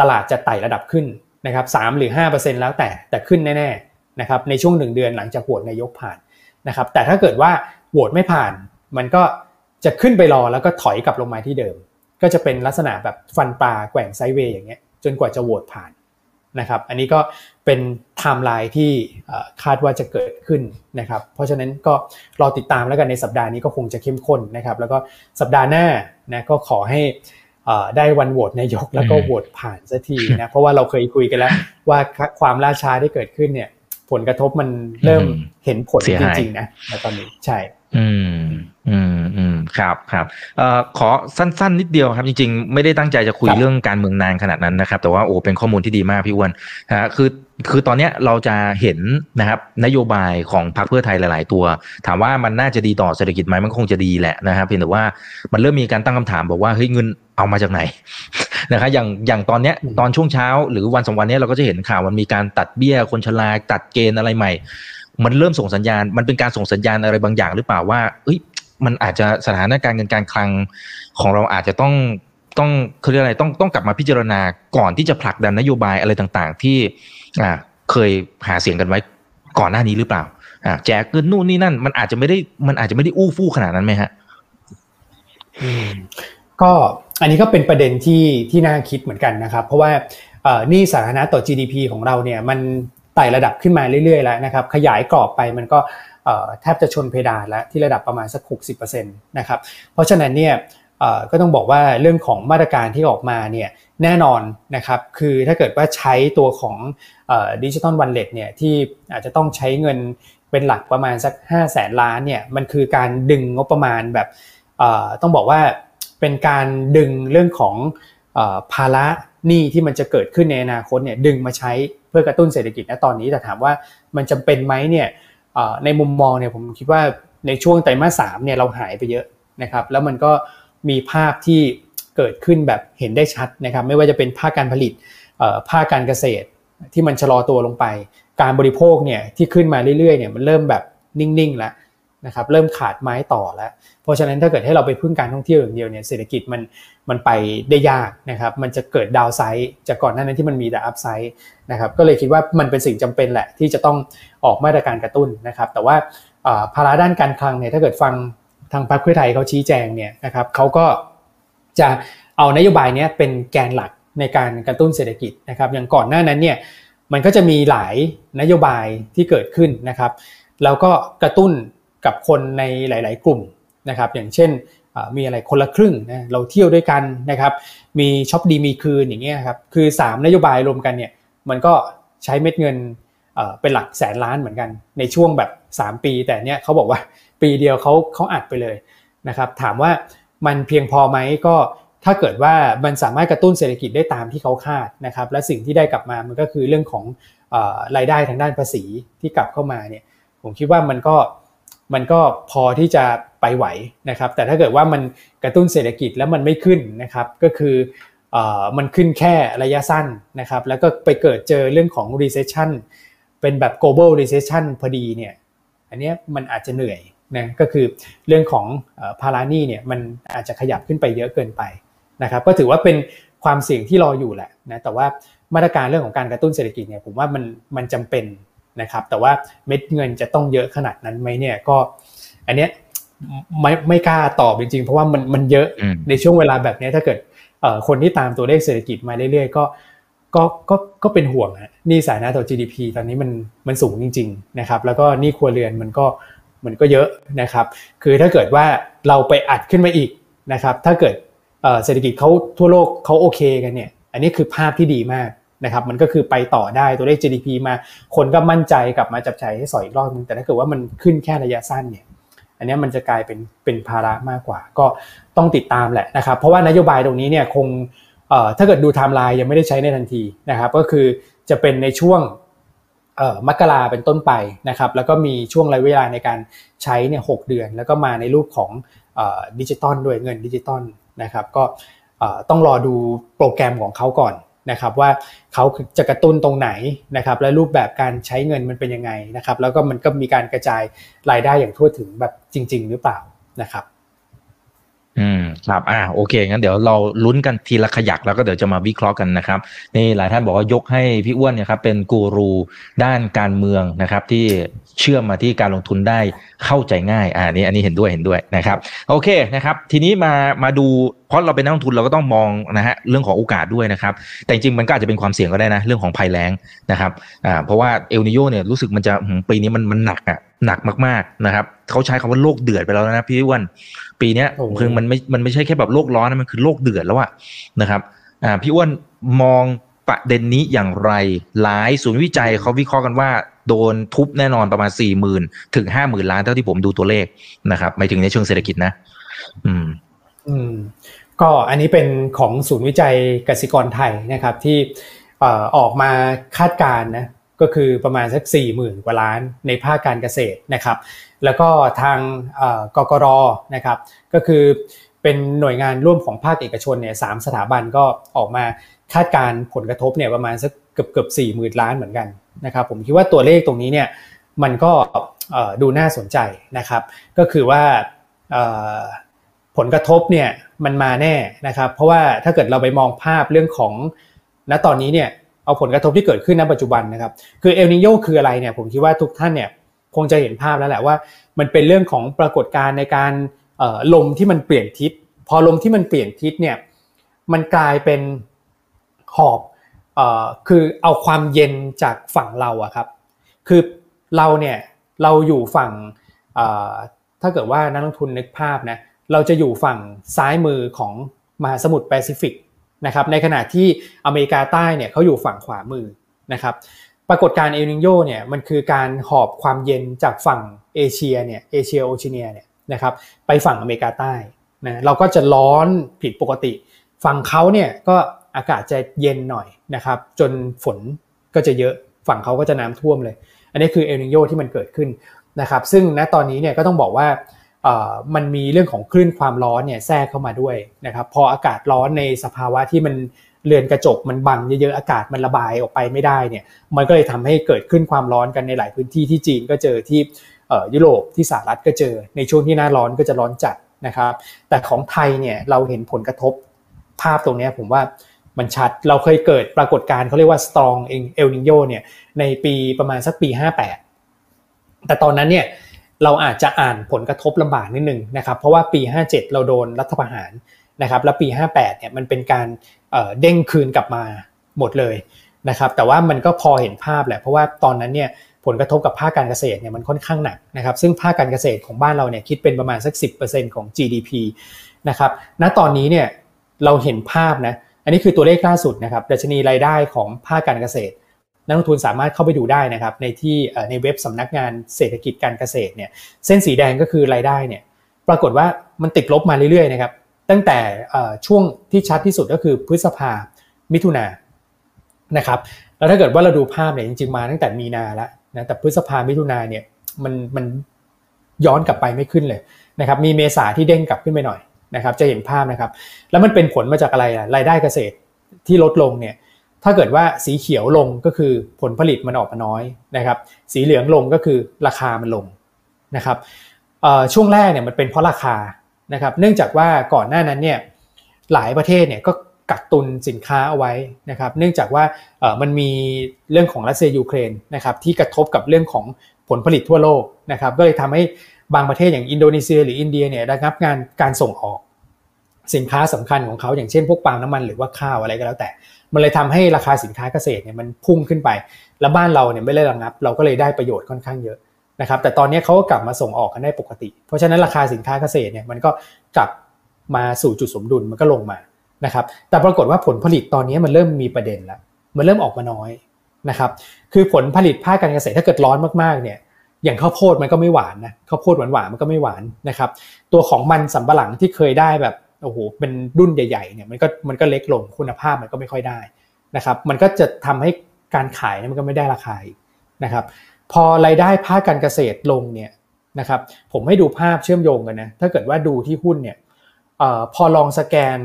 [SPEAKER 2] ตลาดจะไต่ระดับขึ้นนะครับสหรือ 5%แล้วแต่แต่ขึ้นแน่ๆนะครับในช่วงหนึ่งเดือนหลังจากโหวตนายกผ่านนะครับแต่ถ้าเกิดว่าโหวตไม่ผ่าน มันก็จะขึ้นไปรอแล้วก็ถอยกลับลงมาที่เดิม ก็จะเป็นลักษณะแบบฟันปลาแกว่งไซเวย์อย่างเงี้ยจนกว่าจะโหวตผ่านนะครับอันนี้ก็เป็นไทม์ไลน์ที่คาดว่าจะเกิดขึ้นนะครับเพราะฉะนั้นก็รอติดตามแล้วกันในสัปดาห์นี้ก็คงจะเข้มข้นนะครับแล้วก็สัปดาห์หน้านะก็ขอให้ ได้วันโหวตนายกแล้วก็โหวตผ่านสักทีนะเพราะว่าเราเคยคุยกันแล้วว่าความล่าช้าที่เกิดขึ้นเนี่ย ผลกระทบมันเริ่มเห็นผลจริงๆนะในตอนนี้ใช่
[SPEAKER 1] อืมอืมอืม ครับครับเอ่อขอสั้น ๆ นิดเดียวครับ จริง ๆ ไม่ได้ตั้งใจจะคุยเรื่องการเมืองนานขนาดนั้นนะครับ แต่ว่าโอ้เป็นข้อมูลที่ดีมากพี่อ้วนนะคือคือตอนนี้เราจะเห็นนะครับนโยบายของพรรคเพื่อไทยหลาย ๆ ตัว ถามว่ามันน่าจะดีต่อเศรษฐกิจไหมมันคงจะดีแหละนะครับเพียงแต่ว่ามันเริ่มมีการตั้งคำถามบอกว่าเฮ้ยเงินเอามาจากไหนนะครับอย่างอย่างตอนเนี้ยตอนช่วงเช้า หรือวันสองวันนี้เราก็จะเห็นข่าวมันมีการตัดเบี้ยคนชราตัดเกณฑ์อะไรใหม่ มันเริ่มส่งสัญญาณ มันเป็นการส่งสัญญาณอะไรบางอย่างหรือเปล่าว่าเอ้ย มันอาจจะสถานการณ์เงินการคลังของเราอาจจะต้องต้องคืออะไรต้องต้องกลับมาพิจารณาก่อนที่จะผลักดันนโยบายอะไรต่างๆ ที่อ่าเคยหาเสียงกันไว้ก่อนหน้านี้หรือเปล่าอ่าแจกเงินนู่นนี่นั่น มันอาจจะไม่ได้มันอาจจะไม่ได้อู้ฟู่ขนาดนั้นไหมฮะ
[SPEAKER 2] ก็อันนี้ก็เป็นประเด็นที่ที่น่าคิดเหมือนกันนะครับ เพราะว่านี่สาธารณะต่อ GDP ของเราเนี่ยมันไต่ระดับขึ้นมาเรื่อยๆแล้วนะครับ ขยายกรอบไปมันก็ แทบจะชนเพดานแล้วที่ระดับประมาณสัก 60%นะครับเพราะฉะนั้นเนี่ยก็ต้องบอกว่าเรื่องของมาตรการที่ออกมาเนี่ยแน่นอนนะครับคือถ้าเกิดว่าใช้ตัวของดิจิตอลวันเล็ตเนี่ยที่อาจจะต้องใช้เงินเป็นหลักประมาณสัก 5 0 0แสนล้านเนี่ยมันคือการดึงงบประมาณแบบต้องบอกว่าเป็นการดึงเรื่องของภาระหนี้ที่มันจะเกิดขึ้นในอนาคตเนี่ยดึงมาใช้เพื่อกระตุ้นเศรษฐกิจณตอนนี้แต่ถามว่ามันจำเป็นไหมเนี่ย ในมุมมองเนี่ยผมคิดว่าในช่วงไตรมาสสามเนี่ยเราหายไปเยอะนะครับแล้วมันก็มีภาพที่เกิดขึ้นแบบเห็นได้ชัดนะครับไม่ว่าจะเป็นภาคการผลิตภาคการเกษตรที่มันชะลอตัวลงไป การบริโภคเนี่ยที่ขึ้นมาเรื่อยๆเนี่ยมันเริ่มแบบนิ่งๆแล้ว นะครับเริ่มขาดไม้ต่อแล้ว เพราะฉะนั้นถ้าเกิดให้เราไปพึ่งการท่องเที่ยวอย่างเดียวเนี่ยเศรษฐกิจมันมันไปได้ยากนะครับมันจะเกิดดาวไซด์จากก่อนหน้านั้นที่มันมีแต่อัพไซด์นะครับก็เลยคิดว่ามันเป็นสิ่งจำเป็นแหละที่จะต้องออกมาตรการกระตุ้นนะครับแต่ว่าภาระด้านการคลังเนี่ยถ้าเกิดฟังทางพรรคเพื่อไทยเขาชี้แจงเนี่ยนะครับเขาก็จะเอานโยบายนี้เป็นแกนหลักในการกระตุ้นเศรษฐกิจนะครับอย่างก่อนหน้านั้นเนี่ยมันก็จะมีหลายนโยบายที่เกิดขึ้นนะครับแล้วก็กระตุ้น กับคนในหลาย ๆ กลุ่มนะครับ อย่างเช่นมีอะไรคนละครึ่งนะเราเที่ยวด้วยกันนะครับ มีช็อปดีมีคืนอย่างเงี้ยครับคือ 3 นโยบายรวมกันเนี่ยมันก็ใช้เม็ดเงินเป็นหลักแสนล้านเหมือนกัน ในช่วงแบบ 3 ปี แต่เนี้ยเขาบอกว่าปีเดียวเขาเขาอัดไปเลยนะครับ ถามว่ามันเพียงพอไหมก็ถ้าเกิดว่ามันสามารถกระตุ้นเศรษฐกิจได้ตามที่เขาคาดนะครับ และสิ่งที่ได้กลับมามันก็คือเรื่องของรายได้ทางด้านภาษีที่กลับเข้ามาเนี่ยผมคิดว่ามันก็ มันก็พอที่จะไปไหวนะครับ แต่ถ้าเกิดว่ามันกระตุ้นเศรษฐกิจแล้วมันไม่ขึ้นนะครับ ก็คือมันขึ้นแค่ระยะสั้นนะครับ แล้วก็ไปเกิดเจอเรื่องของ recession เป็นแบบ global recession พอดีเนี่ย อันนี้มันอาจจะเหนื่อยนะก็คือเรื่องของพารานี่เนี่ยมันอาจจะขยับขึ้นไปเยอะเกินไปนะครับ ก็ถือว่าเป็นความเสี่ยงที่รออยู่แหละนะแต่ว่ามาตรการเรื่องของการกระตุ้นเศรษฐกิจเนี่ยผมว่ามันมันจำเป็น นะครับแต่ว่าเม็ดเงินจะต้องเยอะขนาดนั้นไหมเนี่ยก็ อันเนี้ยไม่ไม่กล้าตอบจริงๆ เพราะว่ามันมันเยอะในช่วงเวลาแบบนี้ถ้าเกิดคนที่ตามตัวเลขเศรษฐกิจมาเรื่อยๆ ก็ก็ก็ก็เป็นห่วงฮะนี่สานะต่อ GDP ตอนนี้มันมันสูงจริง ๆนะครับ แล้วก็นี่ครัวเรือนมันก็มันก็เยอะนะครับ คือถ้าเกิดว่าเราไปอัดขึ้นมาอีกนะครับ ถ้าเกิดเศรษฐกิจเขาทั่วโลกเขาโอเคกันเนี่ย อันนี้คือภาพที่ดีมาก นะครับมันก็คือไปต่อได้ตัวเลข GDP มาคนก็มั่นใจกลับมาจับจ่ายใช้สอยอีกรอบนึงแต่ถ้าเกิดว่ามันขึ้นแค่ระยะสั้นเนี่ยอันนี้มันจะกลายเป็นเป็นภาระมากกว่า ก็ต้องติดตามแหละนะครับเพราะว่านโยบายตรงนี้เนี่ยคงถ้าเกิดดูไทม์ไลน์ยังไม่ได้ใช้ในทันทีนะครับก็คือจะเป็นในช่วงมกราเป็นต้นไปนะครับแล้วก็มีช่วงระยะเวลาในการใช้เนี่ยหกเดือน แล้วก็มาในรูปของดิจิตอลด้วยเงินดิจิตอลนะครับก็ต้องรอดูโปรแกรมของเขาก่อน นะครับว่าเขาจะกระตุ้นตรงไหนนะครับและรูปแบบการใช้เงินมันเป็นยังไงนะครับแล้วก็มันก็มีการกระจายรายได้อย่างทั่วถึงแบบจริง ๆ หรือเปล่านะครับ
[SPEAKER 1] ครับอ่าโอเคงั้นเดี๋ยวเราลุ้นกันทีละขยักแล้วก็เดี๋ยวจะมาวิเคราะห์กันนะครับนี่หลายท่านบอกว่ายกให้พี่อ้วนเนี่ยครับเป็นกูรูด้านการเมืองนะครับที่เชื่อมมาที่การลงทุนได้เข้าใจง่ายอ่านี่อันนี้เห็นด้วยเห็นด้วยนะครับโอเคนะครับทีนี้มามาดูเพราะเราเป็นนักลงทุนเราก็ต้องมองนะฮะเรื่องของโอกาสด้วยนะครับแต่จริงมันก็อาจจะเป็นความเสี่ยงก็ได้นะเรื่องของภัยแล้งนะครับอ่าเพราะว่าเอลนิโยเนี่ยรู้สึกมันจะปีนี้มันมันหนักอะหนักมากๆนะครับเขาใช้คำว่าโลกเดือดไปแล้วนะพี่อ้วน ปีนี้คือมันไม่มันไม่ใช่แค่แบบโลกร้อนนะมันคือโลกเดือดแล้วอะนะครับอ่าพี่อ้วนมองประเด็นนี้อย่างไรหลายศูนย์วิจัยเขาวิเคราะห์กันว่าโดนทุบแน่นอนประมาณสี่หมื่นถึงห้าหมื่นล้านเท่าที่ผมดูตัวเลขนะครับไม่ถึงในเชิงเศรษฐกิจนะ อืม
[SPEAKER 2] อืม ก็อันนี้เป็นของศูนย์วิจัยกสิกรไทยนะครับ ที่ออกมาคาดการณ์นะ ก็คือประมาณสัก4 0,000 กว่าล้านในภาคการเกษตรนะครับ แล้วก็ทางกกรนะครับ ก็คือเป็นหน่วยงานร่วมของภาคเอกชนเนี่ยสสถาบันก็ออกมาคาดการผลกระทบเนี่ยประมาณสักเกือบเกือบสี่หมื่นล้านเหมือนกันนะครับผมคิดว่าตัวเลขตรงนี้เนี่ยมันก็ดูน่าสนใจนะครับ ก็คือว่าผลกระทบเนี่ยมันมาแน่นะครับ เพราะว่าถ้าเกิดเราไปมองภาพเรื่องของณตอนนี้เนี่ย เอาผลกระทบที่เกิดขึ้นในปัจจุบันนะครับ คือเอลนิโยคืออะไรเนี่ยผมคิดว่าทุกท่านเนี่ยคงจะเห็นภาพแล้วแหละว่า มันเป็นเรื่องของปรากฏการณ์ในการลมที่มันเปลี่ยนทิศ พอลมที่มันเปลี่ยนทิศเนี่ยมันกลายเป็นหอบคือเอาความเย็นจากฝั่งเราอะครับ คือเราเนี่ยเราอยู่ฝั่งถ้าเกิดว่านักลงทุนนึกภาพนะเราจะอยู่ฝั่งซ้ายมือของมหาสมุทรแปซิฟิก นะครับในขณะที่อเมริกาใต้เนี่ยเขาอยู่ฝั่งขวามือนะครับปรากฏการณ์เอลนิโยเนี่ยมันคือการหอบความเย็นจากฝั่งเอเชียเนี่ยเอเชียโอเชียเนี่ยนะครับไปฝั่งอเมริกาใต้นะเราก็จะร้อนผิดปกติ ฝั่งเขาเนี่ยก็อากาศจะเย็นหน่อยนะครับจนฝนก็จะเยอะฝั่งเขาก็จะน้ำท่วมเลย อันนี้คือเอลนิโยที่มันเกิดขึ้นนะครับซึ่งณตอนนี้เนี่ยก็ต้องบอกว่า มันมีเรื่องของคลื่นความร้อนเนี่ยแทรกเข้ามาด้วยนะครับพออากาศร้อนในสภาวะที่มันเรือนกระจกมันบังเยอะๆอากาศมันระบายออกไปไม่ได้เนี่ยมันก็เลยทำให้เกิดขึ้นความร้อนกันในหลายพื้นที่ที่จีนก็เจอที่ยุโรปที่สหรัฐก็เจอ ในช่วงที่หน้าร้อนก็จะร้อนจัดนะครับแต่ของไทยเนี่ยเราเห็นผลกระทบภาพตรงนี้ผมว่ามันชัดเราเคยเกิดปรากฏการณ์เขาเรียกว่า strong เอลนิโยเนี่ยในปีประมาณสักปี 58 แต่ตอนนั้นเนี่ย เราอาจจะอ่านผลกระทบลำบากนิดนึงนะครับ เพราะว่าปี 57 เราโดนรัฐประหารนะครับ แล้วปี 58 เนี่ยมันเป็นการเด้งคืนกลับมาหมดเลยนะครับ แต่ว่ามันก็พอเห็นภาพแหละ เพราะว่าตอนนั้นเนี่ยผลกระทบกับภาคการเกษตรเนี่ยมันค่อนข้างหนักนะครับ ซึ่งภาคการเกษตรของบ้านเราเนี่ยคิดเป็นประมาณสัก 10%ของ GDP นะครับ ณ ตอนนี้เนี่ยเราเห็นภาพนะ อันนี้คือตัวเลขล่าสุดนะครับ ดัชนีรายได้ของภาคการเกษตร นักลงทุนสามารถเข้าไปดูได้นะครับในที่ในเว็บสำนักงานเศรษฐกิจการเกษตรเนี่ยเส้นสีแดงก็คือรายได้เนี่ยปรากฏว่ามันติดลบมาเรื่อยๆนะครับตั้งแต่ช่วงที่ชัดที่สุดก็คือพฤษภามิถุนานะครับแล้วถ้าเกิดว่าเราดูภาพเนี่ยจริงๆมาตั้งแต่มีนาแล้วนะแต่พฤษภามิถุนาเนี่ยมันมันย้อนกลับไปไม่ขึ้นเลยนะครับมีเมษาที่เด้งกลับขึ้นไปหน่อยนะครับจะเห็นภาพนะครับ แล้วมันเป็นผลมาจากอะไรอะรายได้เกษตรที่ลดลงเนี่ย ถ้าเกิดว่าสีเขียวลงก็คือผลผลิตมันออกมาน้อยนะครับ สีเหลืองลงก็คือราคามันลงนะครับช่วงแรกเนี่ยมันเป็นเพราะราคานะครับ เนื่องจากว่าก่อนหน้านั้นเนี่ยหลายประเทศเนี่ยก็กักตุนสินค้าเอาไว้นะครับ เนื่องจากว่ามันมีเรื่องของรัสเซียยูเครนนะครับที่กระทบกับเรื่องของผลผลิตทั่วโลกนะครับ ก็เลยทำให้บางประเทศอย่างอินโดนีเซีย หรืออินเดียเนี่ยระงับงานการส่งออก สินค้าสำคัญของเขาอย่างเช่นพวกปาล์มน้ำมันหรือว่าข้าวอะไรก็แล้วแต่ มันเลยทำให้ราคาสินค้าเกษตรเนี่ยมันพุ่งขึ้นไป แล้วบ้านเราเนี่ยไม่ได้ระงับ เราก็เลยได้ประโยชน์ค่อนข้างเยอะนะครับ แต่ตอนนี้เขาก็กลับมาส่งออกกันได้ปกติ เพราะฉะนั้นราคาสินค้าเกษตรเนี่ยมันก็กลับมาสู่จุดสมดุลมันก็ลงมานะครับ แต่ปรากฏว่าผลผลิตตอนนี้มันเริ่มมีประเด็นแล้ว มันเริ่มออกมาน้อยนะครับ คือผลผลิตภาคการเกษตรถ้าเกิดร้อนมากๆเนี่ยอย่างข้าวโพดมันก็ไม่หวานนะข้าวโพดหวานๆมันก็ไม่หวานนะครับ ตัวของมันสำปะหลังที่เคยได้แบบ โอ้โหเป็นรุ่นใหญ่ๆเนี่ยมันก็มันก็เล็กลงคุณภาพมันก็ไม่ค่อยได้นะครับ มันก็จะทำให้การขายมันก็ไม่ได้ราคานะครับ พอรายได้ภาคการเกษตรลงเนี่ยนะครับ ผมให้ดูภาพเชื่อมโยงกันนะถ้าเกิดว่าดูที่หุ้นเนี่ยอพอลองสแกน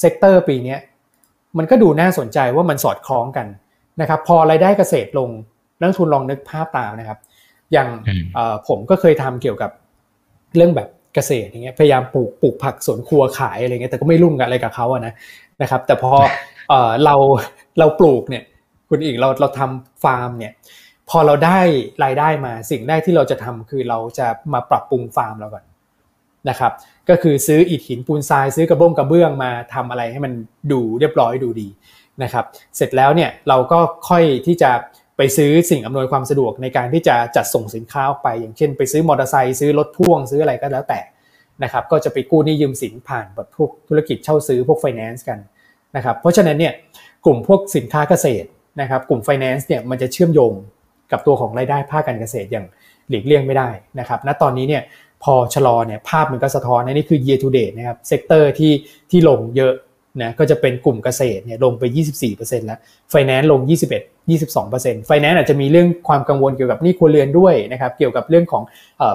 [SPEAKER 2] sector ปีนี้มันก็ดูน่าสนใจว่ามันสอดคล้องกันนะครับ พอรายได้เกษตรลงนักลงทุนลองนึกภาพตามนะครับ อย่างผมก็เคยทำเกี่ยวกับเรื่องแบบ เกษตรอย่างเงี้ยพยายามปลูกปลูกผักสวนครัวขายอะไรเงี้ยแต่ก็ไม่รุ่งกับอะไรกับเขาอะนะนะครับ แต่พอเราเราปลูกเนี่ยคุณอีกเราเราทำฟาร์มเนี่ยพอเราได้รายได้มาสิ่งแรกที่เราจะทำคือเราจะมาปรับปรุงฟาร์มเราก่อนนะครับก็คือซื้ออิฐหินปูนทรายซื้อกระบ้งกระเบื้องมาทำอะไรให้มันดูเรียบร้อยดูดีนะครับ เสร็จแล้วเนี่ยเราก็ค่อยที่จะ ไปซื้อสิ่งอำนวยความสะดวกในการที่จะจัดส่งสินค้าออกไป อย่างเช่น ไปซื้อมอเตอร์ไซค์ซื้อรถพ่วงซื้ออะไรก็แล้วแต่นะครับก็จะไปกู้หนี้ยืมสินผ่านแบบพวกธุรกิจเช่าซื้อพวกไฟแนนซ์กันนะครับเพราะฉะนั้นเนี่ยกลุ่มพวกสินค้าเกษตรนะครับกลุ่มไฟแนนซ์เนี่ยมันจะเชื่อมโยงกับตัวของรายได้ภาคการเกษตรอย่างหลีกเลี่ยงไม่ได้นะครับณตอนนี้เนี่ยพอชะลอเนี่ยภาพมันก็สะท้อนนี่คือ year to date นะครับ sector ที่ที่ลงเยอะ นะก็จะเป็นกลุ่มเกษตรเนี่ยลงไป 24%แล้วไฟแนนซ์ลง 21 22%ไฟแนนซ์อาจจะมีเรื่องความกังวลเกี่ยวกับหนี้ครัวเรือนด้วยนะครับเกี่ยวกับเรื่องของ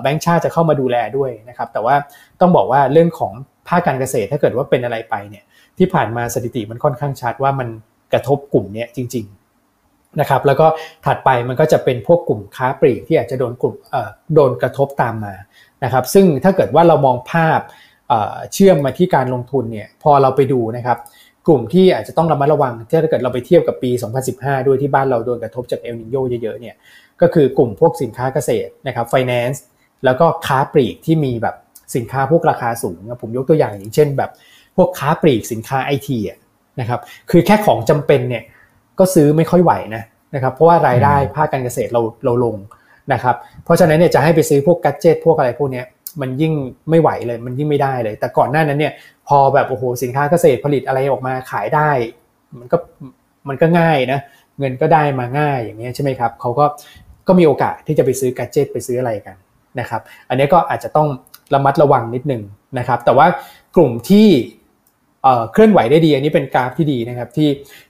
[SPEAKER 2] แบงก์ชาติจะเข้ามาดูแลด้วยนะครับแต่ว่าต้องบอกว่าเรื่องของภาคการเกษตรถ้าเกิดว่าเป็นอะไรไปเนี่ยที่ผ่านมาสถิติมันค่อนข้างชัดว่ามันกระทบกลุ่มนี้จริงๆนะครับแล้วก็ถัดไปมันก็จะเป็นพวกกลุ่มค้าปลีกที่อาจจะโดนกลุ่มโดนกระทบตามมานะครับซึ่งถ้าเกิดว่าเรามองภาพ เชื่อมมาที่การลงทุนเนี่ยพอเราไปดูนะครับกลุ่มที่อาจจะต้องระมัดระวังถ้าเกิดเราไปเทียบกับปี 2015 ด้วยที่บ้านเราโดนกระทบจากเอลนีโญเยอะๆเนี่ยก็คือกลุ่มพวกสินค้าเกษตรนะครับไฟแนนซ์แล้วก็ค้าปลีกที่มีแบบสินค้าพวกราคาสูงผมยกตัวอย่างอย่างเช่นแบบพวกค้าปลีกสินค้าไอทีนะครับคือแค่ของจำเป็นเนี่ยก็ซื้อไม่ค่อยไหวนะนะครับเพราะว่ารายได้ภาคการเกษตรเราเราลงนะครับเพราะฉะนั้นเนี่ยจะให้ไปซื้อพวกกัจเจตพวกอะไรพวกนี้ มันยิ่งไม่ไหวเลย มันยิ่งไม่ได้เลย แต่ก่อนหน้านั้นเนี่ย พอแบบโอ้โหสินค้าเกษตรผลิตอะไรออกมาขายได้ มันก็มันก็ง่ายนะเงินก็ได้มาง่ายอย่างนี้ใช่ไหมครับเขาก็ก็มีโอกาสที่จะไปซื้อกัจเจตไปซื้ออะไรกันนะครับ อันนี้ก็อาจจะต้องระมัดระวังนิดนึงนะครับ แต่ว่ากลุ่มที่เคลื่อนไหวได้ดี อันนี้เป็นกราฟที่ดีนะครับ ที่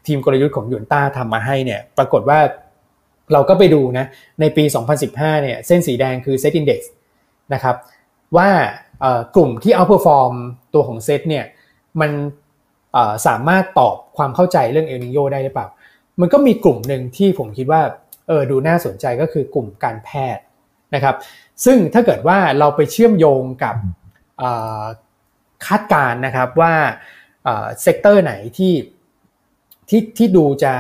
[SPEAKER 2] ทีมกลยุทธ์ของยูนต้าทำมาให้เนี่ย ปรากฏว่าเราก็ไปดูนะในปี 2015 เนี่ยเส้นสีแดงคือ SET Index นะครับ ว่ากลุ่มที่ outperform ตัวของเซตเนี่ยมันสามารถตอบความเข้าใจเรื่องเอลนีโญได้หรือเปล่า มันก็มีกลุ่มหนึ่งที่ผมคิดว่าเออดูน่าสนใจก็คือกลุ่มการแพทย์นะครับ ซึ่งถ้าเกิดว่าเราไปเชื่อมโยงกับคาดการณ์นะครับว่า sector ไหนที่ที่ที่ดูจะ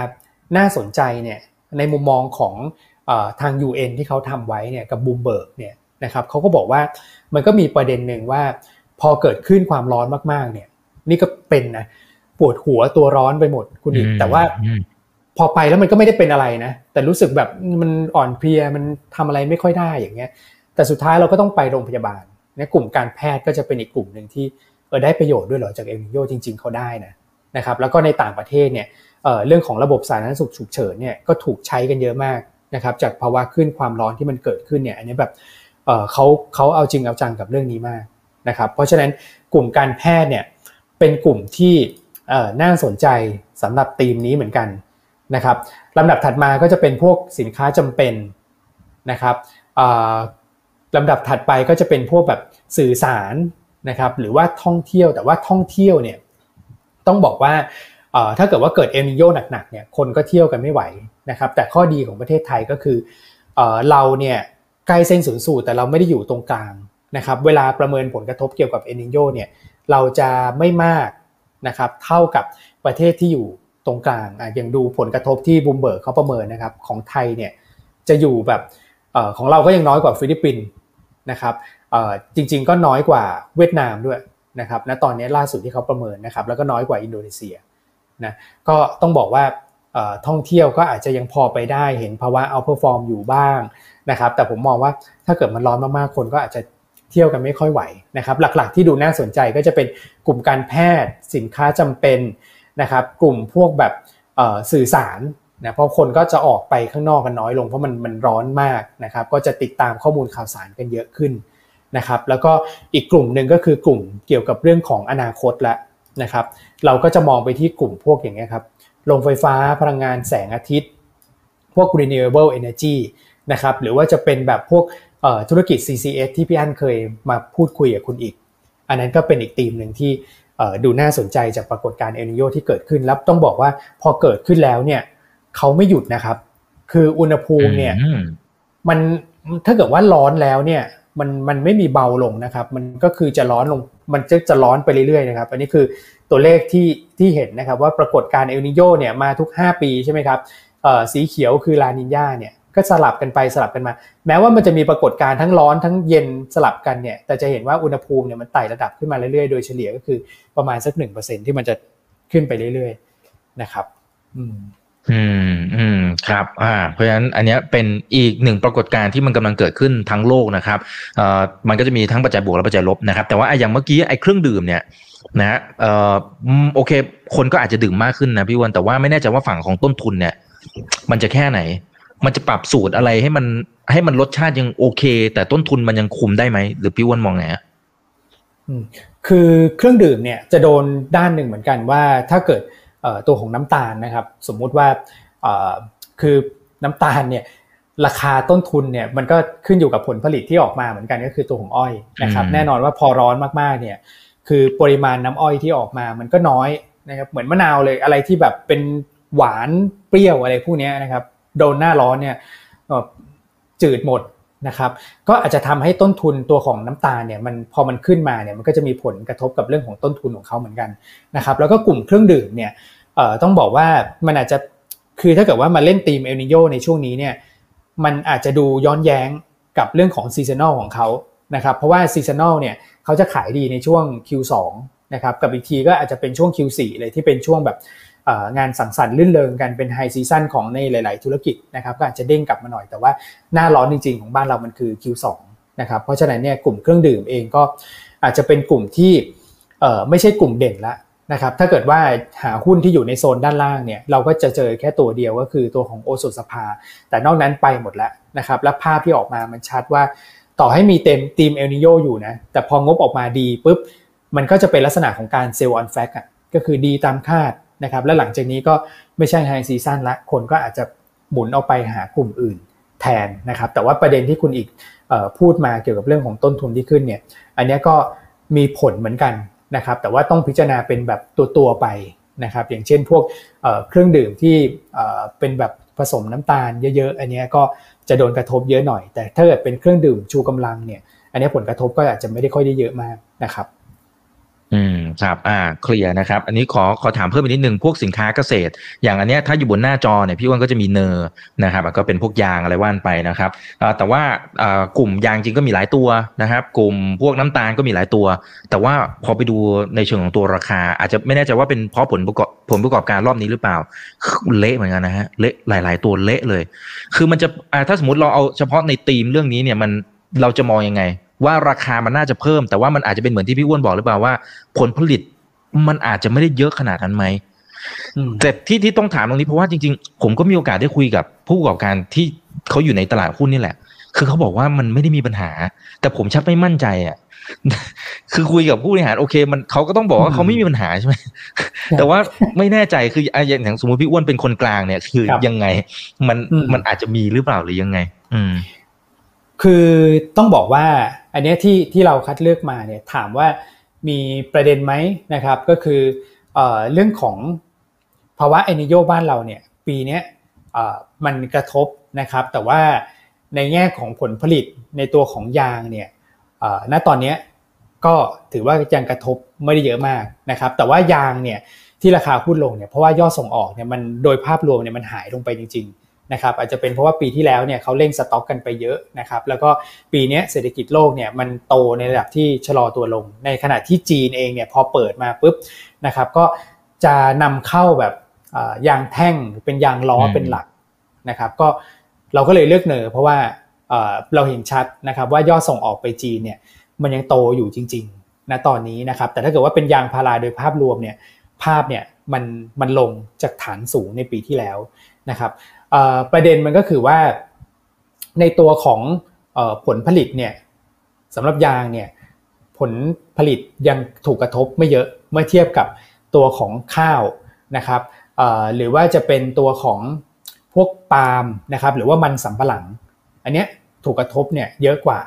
[SPEAKER 2] น่าสนใจเนี่ยในมุมมองของทาง UN ที่เขาทำไว้เนี่ยกับบูมเบิร์กเนี่ย นะครับเขาก็บอกว่ามันก็มีประเด็นหนึ่งว่า พอเกิดขึ้นความร้อนมากๆ เนี่ย นี่ก็เป็นนะปวดหัวตัวร้อนไปหมดคุณอีกแต่ว่าพอไปแล้วมันก็ไม่ได้เป็นอะไรนะ แต่รู้สึกแบบมันอ่อนเพลียมันทำอะไรไม่ค่อยได้อย่างเงี้ย แต่สุดท้ายเราก็ต้องไปโรงพยาบาลเนี่ยกลุ่มการแพทย์ก็จะเป็นอีกกลุ่มหนึ่งที่เออได้ประโยชน์ด้วยเหรอจากเอลนิโยจริง ๆเขาได้นะนะครับแล้วก็ในต่างประเทศเนี่ยเเรื่องของระบบสาธารณสุขฉุกเฉินเนี่ยก็ถูกใช้กันเยอะมากนะครับจากภาวะขึ้นความร้อนที่มันเกิดขึ้นเนี่ยอันนี้แบบ เขาเขาเอาจริงเอาจังกับเรื่องนี้มากนะครับ เพราะฉะนั้นกลุ่มการแพทย์เนี่ยเป็นกลุ่มที่น่าสนใจสำหรับทีมนี้เหมือนกันนะครับลำดับถัดมาก็จะเป็นพวกสินค้าจำเป็นนะครับลำดับถัดไปก็จะเป็นพวกแบบสื่อสารนะครับหรือว่าท่องเที่ยวแต่ว่าท่องเที่ยวเนี่ยต้องบอกว่าถ้าเกิดว่าเกิดเอลนิโยหนักๆเนี่ยคนก็เที่ยวกันไม่ไหวนะครับแต่ข้อดีของประเทศไทยก็คือเราเนี่ย ใกล้เส้นศูนย์สูตรแต่เราไม่ได้อยู่ตรงกลางนะครับเวลาประเมินผลกระทบเกี่ยวกับเอนิโยเนี่ยเราจะไม่มากนะครับเท่ากับประเทศที่อยู่ตรงกลางอะอย่างดูผลกระทบที่บูมเบิร์กเขาประเมินนะครับของไทยเนี่ยจะอยู่แบบของเราก็ยังน้อยกว่าฟิลิปปินส์นะครับจริงๆก็น้อยกว่าเวียดนามด้วยนะครับณตอนนี้ล่าสุดที่เขาประเมินนะครับแล้วก็น้อยกว่าอินโดนีเซียนะก็ต้องบอกว่าท่องเที่ยวก็อาจจะยังพอไปได้เห็นภาวะ outperform อยู่บ้าง นะครับแต่ผมมองว่าถ้าเกิดมันร้อนมากๆคนก็อาจจะเที่ยวกันไม่ค่อยไหวนะครับหลักๆที่ดูน่าสนใจก็จะเป็นกลุ่มการแพทย์สินค้าจำเป็นนะครับกลุ่มพวกแบบสื่อสารนะเพราะคนก็จะออกไปข้างนอกกันน้อยลงเพราะมันมันร้อนมากนะครับก็จะติดตามข้อมูลข่าวสารกันเยอะขึ้นนะครับแล้วก็อีกกลุ่มหนึ่งก็คือกลุ่มเกี่ยวกับเรื่องของอนาคตละนะครับเราก็จะมองไปที่กลุ่มพวกอย่างเงี้ยครับโรงไฟฟ้าพลังงานแสงอาทิตย์ พวก renewable energy นะครับหรือว่าจะเป็นแบบพวกธุรกิจ CCS ที่พี่อั้นเคยมาพูดคุยกับคุณอีก อันนั้นก็เป็นอีกธีมหนึ่งที่ดูน่าสนใจจากปรากฏการณ์เอลนิโยที่เกิดขึ้นแล้วต้องบอกว่าพอเกิดขึ้นแล้วเนี่ยเขาไม่หยุดนะครับ คืออุณหภูมิเนี่ยมันถ้าเกิดว่าร้อนแล้วเนี่ยมันมันไม่มีเบาลงนะครับ มันก็คือจะร้อนลงมันจะจะร้อนไปเรื่อยๆนะครับ อันนี้คือตัวเลขที่ที่เห็นนะครับว่าปรากฏการณ์เอลนิโยเนี่ยมาทุก 5 ปีใช่ไหมครับสีเขียวคือลานินญาเนี่ย ก็สลับกันไปสลับกันมา แม้ว่ามันจะมีปรากฏการณ์ทั้งร้อนทั้งเย็นสลับกันเนี่ยแต่จะเห็นว่าอุณหภูมิเนี่ยมันไต่ระดับขึ้นมาเรื่อยๆ โดยเฉลี่ยก็คือประมาณสักหนึ่งเปอร์เซ็นที่มันจะขึ้นไปเรื่อยๆนะครับ อืม
[SPEAKER 1] อืมอืมครับ อ่า เพราะฉะนั้นอันนี้เป็นอีกหนึ่งปรากฏการณ์ที่มันกำลังเกิดขึ้นทั้งโลกนะครับเอ่อมันก็จะมีทั้งปัจจัยบวกและปัจจัยลบนะครับ แต่ว่าอย่างเมื่อกี้ไอ้เครื่องดื่มเนี่ยนะเอ่อโอเค คนก็อาจจะดื่มมากขึ้นนะพี่วันแต่ว่าไม่แน่ใจว่าฝั่งของต้นทุนเนี่ย มันจะแค่ไหน มันจะปรับสูตรอะไรให้มันให้มันรสชาติยังโอเค แต่ต้นทุนมันยังคุมได้ไหม หรือพี่วันมองไง
[SPEAKER 2] คือเครื่องดื่มเนี่ยจะโดนด้านหนึ่งเหมือนกันว่าถ้าเกิดตัวของน้ำตาลนะครับ สมมุติว่าคือน้ำตาลเนี่ยราคาต้นทุนเนี่ยมันก็ขึ้นอยู่กับผลผลิตที่ออกมาเหมือนกันก็คือตัวของอ้อยนะครับแน่นอนว่าพอร้อนมากๆเนี่ยคือปริมาณน้ำอ้อยที่ออกมามันก็น้อยนะครับเหมือนมะนาวเลยอะไรที่แบบเป็นหวานเปรี้ยวอะไรพวกนี้นะครับ โดนหน้าร้อนเนี่ยจืดหมดนะครับ ก็อาจจะทำให้ต้นทุนตัวของน้ำตาลเนี่ยมันพอมันขึ้นมาเนี่ยมันก็จะมีผลกระทบกับเรื่องของต้นทุนของเขาเหมือนกันนะครับแล้วก็กลุ่มเครื่องดื่มเนี่ยต้องบอกว่ามันอาจจะคือถ้าเกิดว่ามาเล่นธีมเอลนีโญในช่วงนี้เนี่ยมันอาจจะดูย้อนแย้งกับเรื่องของ seasonal ของเขานะครับเพราะว่า seasonal เนี่ยเขาจะขายดีในช่วง Q2 นะครับกับอีกทีก็อาจจะเป็นช่วง Q4 เลยที่เป็นช่วงแบบ งานสังสรรค์รื่นเริงกันเป็น high season ของในหลาย ๆ ธุรกิจนะครับก็อาจจะเด้งกลับมาหน่อยแต่ว่าหน้าร้อนจริง ๆ ของบ้านเรามันคือ Q2 นะครับเพราะฉะนั้นเนี่ยกลุ่มเครื่องดื่มเองก็อาจจะเป็นกลุ่มที่ไม่ใช่กลุ่มเด่นละนะครับถ้าเกิดว่าหาหุ้นที่อยู่ในโซนด้านล่างเนี่ยเราก็จะเจอแค่ตัวเดียวก็คือตัวของโอสถสภา แต่นอกนั้นไปหมดแล้วนะครับและภาพที่ออกมามันชัดว่า ต่อให้มีเต็มทีมเอลนีโญอยู่นะแต่พองบออกมาดีปุ๊บมันก็จะเป็นลักษณะของการ sell on fact อะก็คือดีตามคาด นะครับและหลังจากนี้ก็ไม่ใช่ high season ละคนก็อาจจะหมุนเอาไปหากลุ่มอื่นแทนนะครับแต่ว่าประเด็นที่คุณอีกพูดมาเกี่ยวกับเรื่องของต้นทุนที่ขึ้นเนี่ยอันนี้ก็มีผลเหมือนกันนะครับแต่ว่าต้องพิจารณาเป็นแบบตัวตัวไปนะครับอย่างเช่นพวกเครื่องดื่มที่เป็นแบบผสมน้ำตาลเยอะๆ อันนี้ก็จะโดนกระทบเยอะหน่อย แต่ถ้าเกิดเป็นเครื่องดื่มชูกำลังเนี่ยอันนี้ผลกระทบก็อาจจะไม่ได้ค่อยได้เยอะมากนะครับ
[SPEAKER 1] อืมครับอ่าเคลียร์นะครับ อันนี้ขอขอถามเพิ่มอีกนิดนึงพวกสินค้าเกษตร อย่างอันเนี้ยถ้าอยู่บนหน้าจอเนี่ยพี่อ้วนก็จะมีเนอร์นะครับก็เป็นพวกยางอะไรว่านไปนะครับแต่ว่ากลุ่มยางจริงก็มีหลายตัวนะครับ กลุ่มพวกน้ำตาลก็มีหลายตัว แต่ว่าพอไปดูในเชิงของตัวราคา อาจจะไม่แน่ใจว่าเป็นเพราะผลประกอบผลประกอบการรอบนี้หรือเปล่า เละเหมือนกันนะฮะเละหลาย ๆ ตัวเละเลย คือมันจะถ้าสมมติเราเอาเฉพาะในธีมเรื่องนี้เนี่ยมันเราจะมองยังไง ว่าราคามันน่าจะเพิ่ม แต่ว่ามันอาจจะเป็นเหมือนที่พี่อ้วนบอกหรือเปล่าว่า ผลผลิตมันอาจจะไม่ได้เยอะขนาดนั้นไหมแต่ที่ที่ต้องถามตรงนี้เพราะว่าจริงๆ ผมก็มีโอกาสได้คุยกับผู้ประกอบการที่เขาอยู่ในตลาดหุ้นนี่แหละ คือเขาบอกว่ามันไม่ได้มีปัญหา แต่ผมชักไม่มั่นใจอะคือคุยกับผู้บริหารโอเคมันเขาก็ต้องบอกว่าเขาไม่มีปัญหาใช่ไหมแต่ว่าไม่แน่ใจคืออย่างสมมติพี่อ้วนเป็นคนกลางเนี่ย คือยังไงมันมันอาจจะมีหรือเปล่าหรือยังไง อืม
[SPEAKER 2] คือต้องบอกว่า อันนี้ที่ที่เราคัดเลือกมาเนี่ยถามว่ามีประเด็นไหมนะครับก็คือเอเรื่องของภาวะเอนิโยบ้านเราเนี่ยปีนี้มันกระทบนะครับ แต่ว่าในแง่ของผลผลิตในตัวของยางเนี่ยณตอนนี้ก็ถือว่ายังกระทบไม่ได้เยอะมากนะครับ แต่ว่ายางเนี่ยที่ราคาพุ่นลงเนี่ยเพราะว่ายอดส่งออกเนี่ยมันโดยภาพรวมเนี่ยมันหายลงไปจริง ๆ นะครับอาจจะเป็นเพราะว่าปีที่แล้วเนี่ยเขาเล่งสต็อกกันไปเยอะนะครับแล้วก็ปีนี้เศรษฐกิจโลกเนี่ยมันโตในระดับที่ชะลอตัวลง ในขณะที่จีนเองเนี่ยพอเปิดมาปุ๊บนะครับก็จะนำเข้าแบบยางแท่งเป็นยางล้อเป็นหลักนะครับก็เราก็เลยเลือกเนอเพราะว่าเราเห็นชัดนะครับว่ายอดส่งออกไปจีนเนี่ยมันยังโตอยู่จริงๆนะตอนนี้นะครับแต่ถ้าเกิดว่าเป็นยางพาราโดยภาพรวมเนี่ยภาพเนี่ยมันมันลงจากฐานสูงในปีที่แล้วนะครับ ประเด็นมันก็คือว่าในตัวของผลผลิตเนี่ยสำหรับยางเนี่ยผลผลิตยังถูกกระทบไม่เยอะเมื่อเทียบกับตัวของข้าวนะครับหรือว่าจะเป็นตัวของพวกปาล์มนะครับหรือว่ามันสำปะหลัง อันนี้ถูกกระทบเนี่ยเยอะกว่า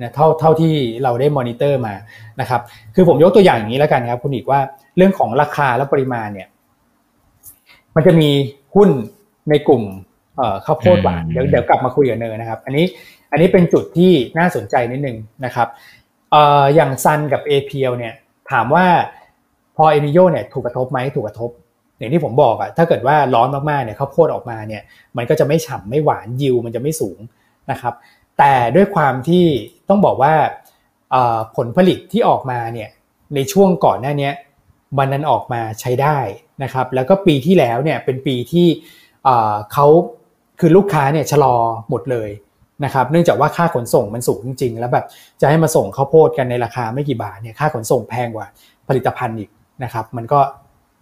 [SPEAKER 2] นะเท่าเท่าที่เราได้มอนิเตอร์มานะครับคือผมยกตัวอย่างอย่างนี้แล้วกันครับคุณอีกว่าเรื่องของราคาและปริมาณเนี่ยมันจะมีหุ้นในกลุ่ม ข้าวโพดหวานเดี๋ยวเดี๋ยวกลับมาคุยกันเลยนะครับ อันนี้อันนี้เป็นจุดที่น่าสนใจนิดนึงนะครับอย่าง SUN กับ APL เนี่ยถามว่าพอเอลนีโญเนี่ยถูกกระทบไหมถูกกระทบ อย่างที่ผมบอกอะถ้าเกิดว่าร้อนมากๆเนี่ยข้าวโพดออกมาเนี่ยมันก็จะไม่ฉ่ำไม่หวานยิวมันจะไม่สูงนะครับแต่ด้วยความที่ต้องบอกว่าผลผลิตที่ออกมาเนี่ยในช่วงก่อนหน้านี้มันนั้นออกมาใช้ได้นะครับแล้วก็ปีที่แล้วเนี่ยเป็นปีที่เขา คือลูกค้าเนี่ยชะลอหมดเลยนะครับเนื่องจากว่าค่าขนส่งมันสูงจริง ๆ แล้วแบบจะให้มาส่งข้าวโพดกันในราคาไม่กี่บาทเนี่ยค่าขนส่งแพงกว่าผลิตภัณฑ์อีกนะครับมันก็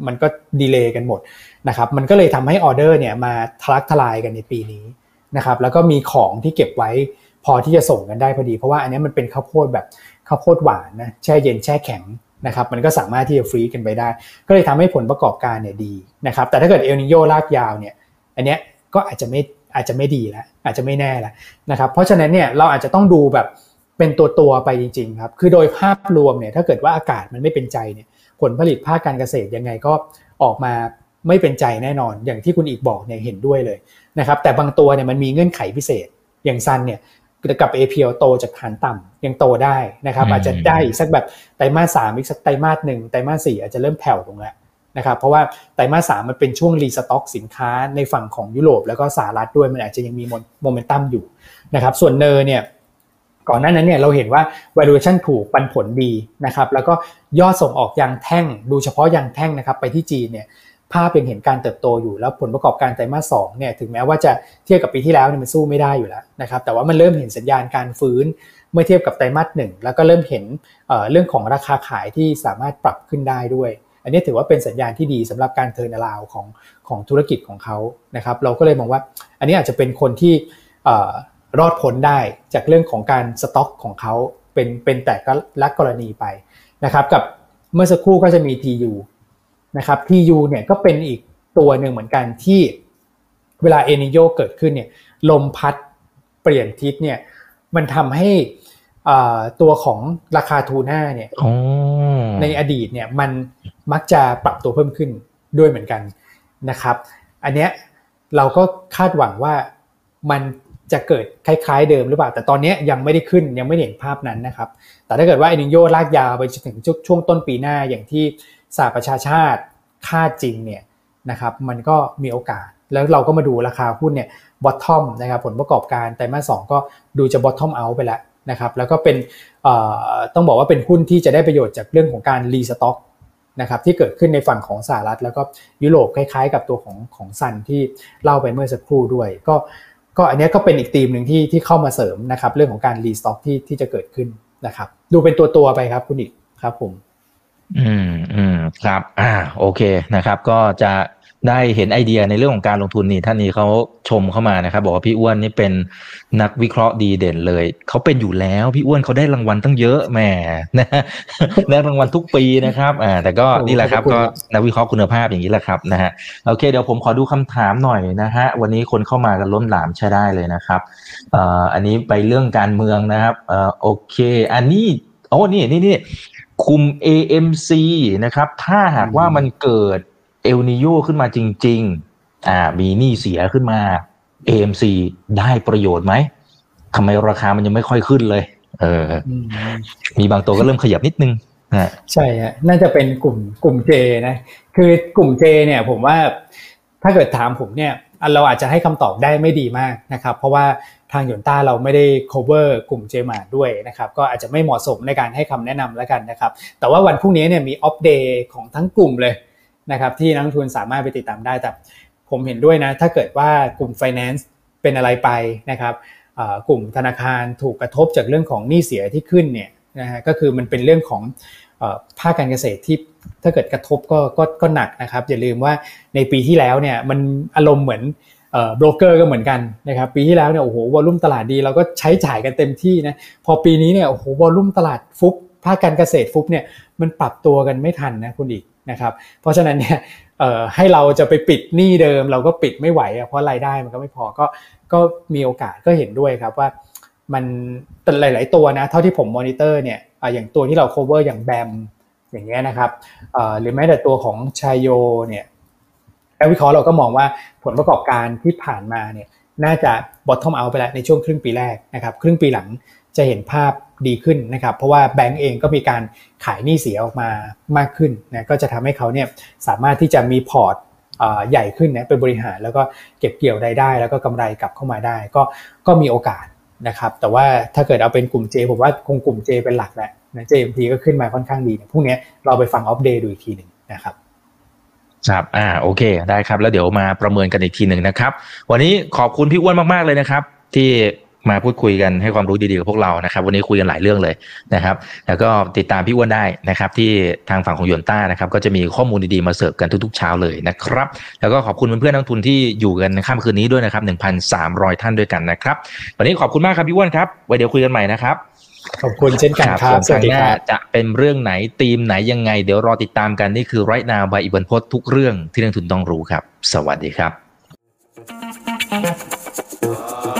[SPEAKER 2] มันก็ดีเลย์กันหมดนะครับมันก็เลยทำให้ออเดอร์เนี่ยมาทะลักทลายกันในปีนี้นะครับแล้วก็มีของที่เก็บไว้พอที่จะส่งกันได้พอดี เพราะว่าอันนี้มันเป็นข้าวโพดแบบข้าวโพดหวานนะแช่เย็นแช่แข็งนะครับมันก็สามารถที่จะฟรีกันไปได้ ก็เลยทำให้ผลประกอบการเนี่ยดีนะครับแต่ถ้าเกิดเอลนิโยลากยาวเนี่ยอันเนี้ย ก็อาจจะไม่อาจจะไม่ดีแล้วอาจจะไม่แน่แล้วนะครับเพราะฉะนั้นเนี่ยเราอาจจะต้องดูแบบเป็นตัวตัวไปจริงๆครับคือโดยภาพรวมเนี่ยถ้าเกิดว่าอากาศมันไม่เป็นใจเนี่ยผลผลิตภาคการเกษตรยังไงก็ออกมาไม่เป็นใจแน่นอน อย่างที่คุณอีกบอกเนี่ยเห็นด้วยเลยนะครับแต่บางตัวเนี่ยมันมีเงื่อนไขพิเศษอย่างซันเนี่ยกับ APL โตจากฐานต่ำยังโตได้นะครับอาจจะได้อีกสักแบบไตรมาสสามอีกสักไตรมาสหนึ่งไตรมาสสี่อาจจะเริ่มแผ่วลงแล้ว นะครับเพราะว่าไตรมาสสามมันเป็นช่วงรีสต็อกสินค้าในฝั่งของยุโรปแล้วก็สหรัฐด้วยมันอาจจะยังมีโมเมนตัมอยู่นะครับส่วนเนอร์เนี่ยก่อนหน้านั้นเนี่ยเราเห็นว่า valuation ถูกปันผลดีนะครับแล้วก็ยอดส่งออกยางแท่ง ดูเฉพาะยางแท่งนะครับไปที่จีนเนี่ยภาพเป็นเห็นการเติบโตอยู่แล้วผลประกอบการไตรมาสสองเนี่ยถึงแม้ว่าจะเทียบกับปีที่แล้วเนี่ยมันสู้ไม่ได้อยู่แล้วนะครับแต่ว่ามันเริ่มเห็นสัญญาณการฟื้นเมื่อเทียบกับไตรมาสหนึ่งแล้วก็เริ่มเห็นเรื่องของราคาขายที่สามารถปรับขึ้นได้ด้วย อันนี้ถือว่าเป็นสัญญาณที่ดีสำหรับการเทิร์นอราวของของธุรกิจของเขานะครับ เราก็เลยมองว่า อันนี้อาจจะเป็นคนที่รอดพ้นได้จากเรื่องของการสต็อกของเขาเป็นเป็นแต่ก็ลักกรณีไปนะครับ กับเมื่อสักครู่ก็จะมี TU นะครับ TU เนี่ยก็เป็นอีกตัวหนึ่งเหมือนกันที่เวลาเอนิโยเกิดขึ้นเนี่ยลมพัดเปลี่ยนทิศเนี่ยมันทำให้ ตัวของราคาทูน่าเนี่ยในอดีตเนี่ยมันมักจะปรับตัวเพิ่มขึ้นด้วยเหมือนกันนะครับ อันเนี้ยเราก็คาดหวังว่ามันจะเกิดคล้ายๆเดิมหรือเปล่า แต่ตอนนี้ยังไม่ได้ขึ้นยังไม่เห็นภาพนั้นนะครับ แต่ถ้าเกิดว่าเอลนีโญลากยาวไปถึงช่วงต้นปีหน้าอย่างที่สหประชาชาติคาดจริงเนี่ยนะครับมันก็มีโอกาส แล้วเราก็มาดูราคาหุ้นเนี่ย bottom นะครับผลประกอบการไตรมาสสก็ดูจะ bottom out ไปแล้ว นะครับแล้วก็เป็นต้องบอกว่าเป็นหุ้นที่จะได้ประโยชน์จากเรื่องของการรีสต็อกนะครับที่เกิดขึ้นในฝั่งของสหรัฐ แล้วก็ยุโรปคล้ายๆ กับตัวของของซันที่เล่าไปเมื่อสักครู่ด้วย ก็ก็อันนี้ก็เป็นอีกธีมหนึ่งที่ที่เข้ามาเสริมนะครับเรื่องของการรีสต็อกที่ที่จะเกิดขึ้นนะครับดูเป็นตัวตัวไปครับคุณอีกครับผม
[SPEAKER 1] อืมอืมครับ อ่าโอเคนะครับ ก็จะ ได้เห็นไอเดียในเรื่องของการลงทุนนี่ท่านนี้เขาชมเข้ามานะครับบอกว่าพี่อ้วนนี่เป็นนักวิเคราะห์ดีเด่นเลยเขาเป็นอยู่แล้วพี่อ้วนเขาได้รางวัลตั้งเยอะแหมนะได้รางวัลทุกปีนะครับอ่าแต่ก็นี่แหละครับก็นักวิเคราะห์คุณภาพอย่างนี้แหละครับนะฮะโอเคเดี๋ยวผมขอดูคำถามหน่อยนะฮะวันนี้คนเข้ามากันล้นหลามใช้ได้เลยนะครับเอ่ออันนี้ไปเรื่องการเมืองนะครับเอ่อโอเค อันนี้โอ้นี่นี่นี่คุม AMC นะครับ ถ้าหากว่ามันเกิด เอลนิโยขึ้นมาจริง ๆ อ่า มีหนี้เสียขึ้นมา AMC ได้ประโยชน์ไหมทำไมราคามันยังไม่ค่อยขึ้นเลย เออ มีบางตัวก็เริ่มขยับนิดนึง
[SPEAKER 2] ใช่ฮะน่าจะเป็นกลุ่มกลุ่มเจนะ คือกลุ่มเจเนี่ยผมว่าถ้าเกิดถามผมเนี่ยเราอาจจะให้คำตอบได้ไม่ดีมากนะครับ เพราะว่าทางยนต้าเราไม่ได้ cover กลุ่มเจมาด้วยนะครับ ก็อาจจะไม่เหมาะสมในการให้คำแนะนำแล้วกันนะครับ แต่ว่าวันพรุ่งนี้เนี่ยมีอัปเดตของทั้งกลุ่มเลย นะครับที่นักทุนสามารถไปติดตามได้แต่ผมเห็นด้วยนะถ้าเกิดว่ากลุ่ม finance เป็นอะไรไปนะครับกลุ่มธนาคารถูกกระทบจากเรื่องของหนี้เสียที่ขึ้นเนี่ยนะฮะก็คือมันเป็นเรื่องของภาคการเกษตรที่ถ้าเกิดกระทบก็ก็ก็หนักนะครับ อย่าลืมว่าในปีที่แล้วเนี่ยมันอารมณ์เหมือนโบรกเกอร์ก็เหมือนกันนะครับปีที่แล้วเนี่ยโอ้โหวอลุ่มตลาดดีเราก็ใช้จ่ายกันเต็มที่นะพอปีนี้เนี่ยโอ้โหวอลุ่มตลาดฟุบภาคการเกษตรฟุบเนี่ยมันปรับตัวกันไม่ทันนะคุณอีก นะครับเพราะฉะนั้นเนี่ยให้เราจะไปปิดหนี้เดิม เราก็ปิดไม่ไหวเพราะรายได้มันก็ไม่พอก็ก็มีโอกาสก็เห็นด้วยครับว่ามันแต่หลาย ๆ ตัวนะเท่าที่ผมมอนิเตอร์เนี่ยอย่างตัวที่เรา cover อย่างแบมอย่างเงี้ยนะครับหรือแม้แต่ตัวของชายโยเนี่ยแล้ววิเคราะห์เราก็มองว่าผลประกอบการที่ผ่านมาเนี่ยน่าจะ bottom out ไปแล้วในช่วงครึ่งปีแรกนะครับ ครึ่งปีหลังจะเห็นภาพ ดีขึ้นนะครับ เพราะว่าแบงก์เองก็มีการขายหนี้เสียออกมามากขึ้นนะก็จะทำให้เขาเนี่ยสามารถที่จะมีพอร์ตใหญ่ขึ้นนะไปบริหารแล้วก็เก็บเกี่ยวรายได้ แล้วก็กำไรกลับเข้ามาได้ ก็ก็มีโอกาสนะครับแต่ว่าถ้าเกิดเอาเป็นกลุ่ม J ผมว่าคงกลุ่ม J เป็นหลักแหละนะ JMT ก็ขึ้นมาค่อนข้างดีพรุ่งนี้เราไปฟังอัปเดตดูอีกทีหนึ่งนะครับ
[SPEAKER 1] ครับ อ่า โอเค ได้ครับ แล้วเดี๋ยวมาประเมินกันอีกทีหนึ่งนะครับ วันนี้ขอบคุณพี่อ้วนมาก ๆ เลยนะครับ ที่ มาพูดคุยกันให้ความรู้ดีๆกับพวกเรานะครับ วันนี้คุยกันหลายเรื่องเลยนะครับ แล้วก็ติดตามพี่อ้วนได้นะครับ ที่ทางฝั่งของยนต้านะครับ ก็จะมีข้อมูลดีๆมาเสิร์ฟกันทุกๆเช้าเลยนะครับ แล้วก็ขอบคุณเพื่อนๆนักทุนที่อยู่กันในค่ำคืนนี้ด้วยนะครับ 1,300 ท่านด้วยกันนะครับ วันนี้ขอบคุณมากครับพี่อ้วนครับ ไว้เดี๋ยวคุยกันใหม่นะครับ
[SPEAKER 2] ขอบคุณเช่นกันครับ
[SPEAKER 1] สวัสดีครับจะเป็นเรื่องไหนธีมไหนยังไง เดี๋ยวรอติดตามกันนี่คือไรนาบายอิบันพศทุกเรื่องที่นักทุนต้องรู้ครับ สวัสดีครับ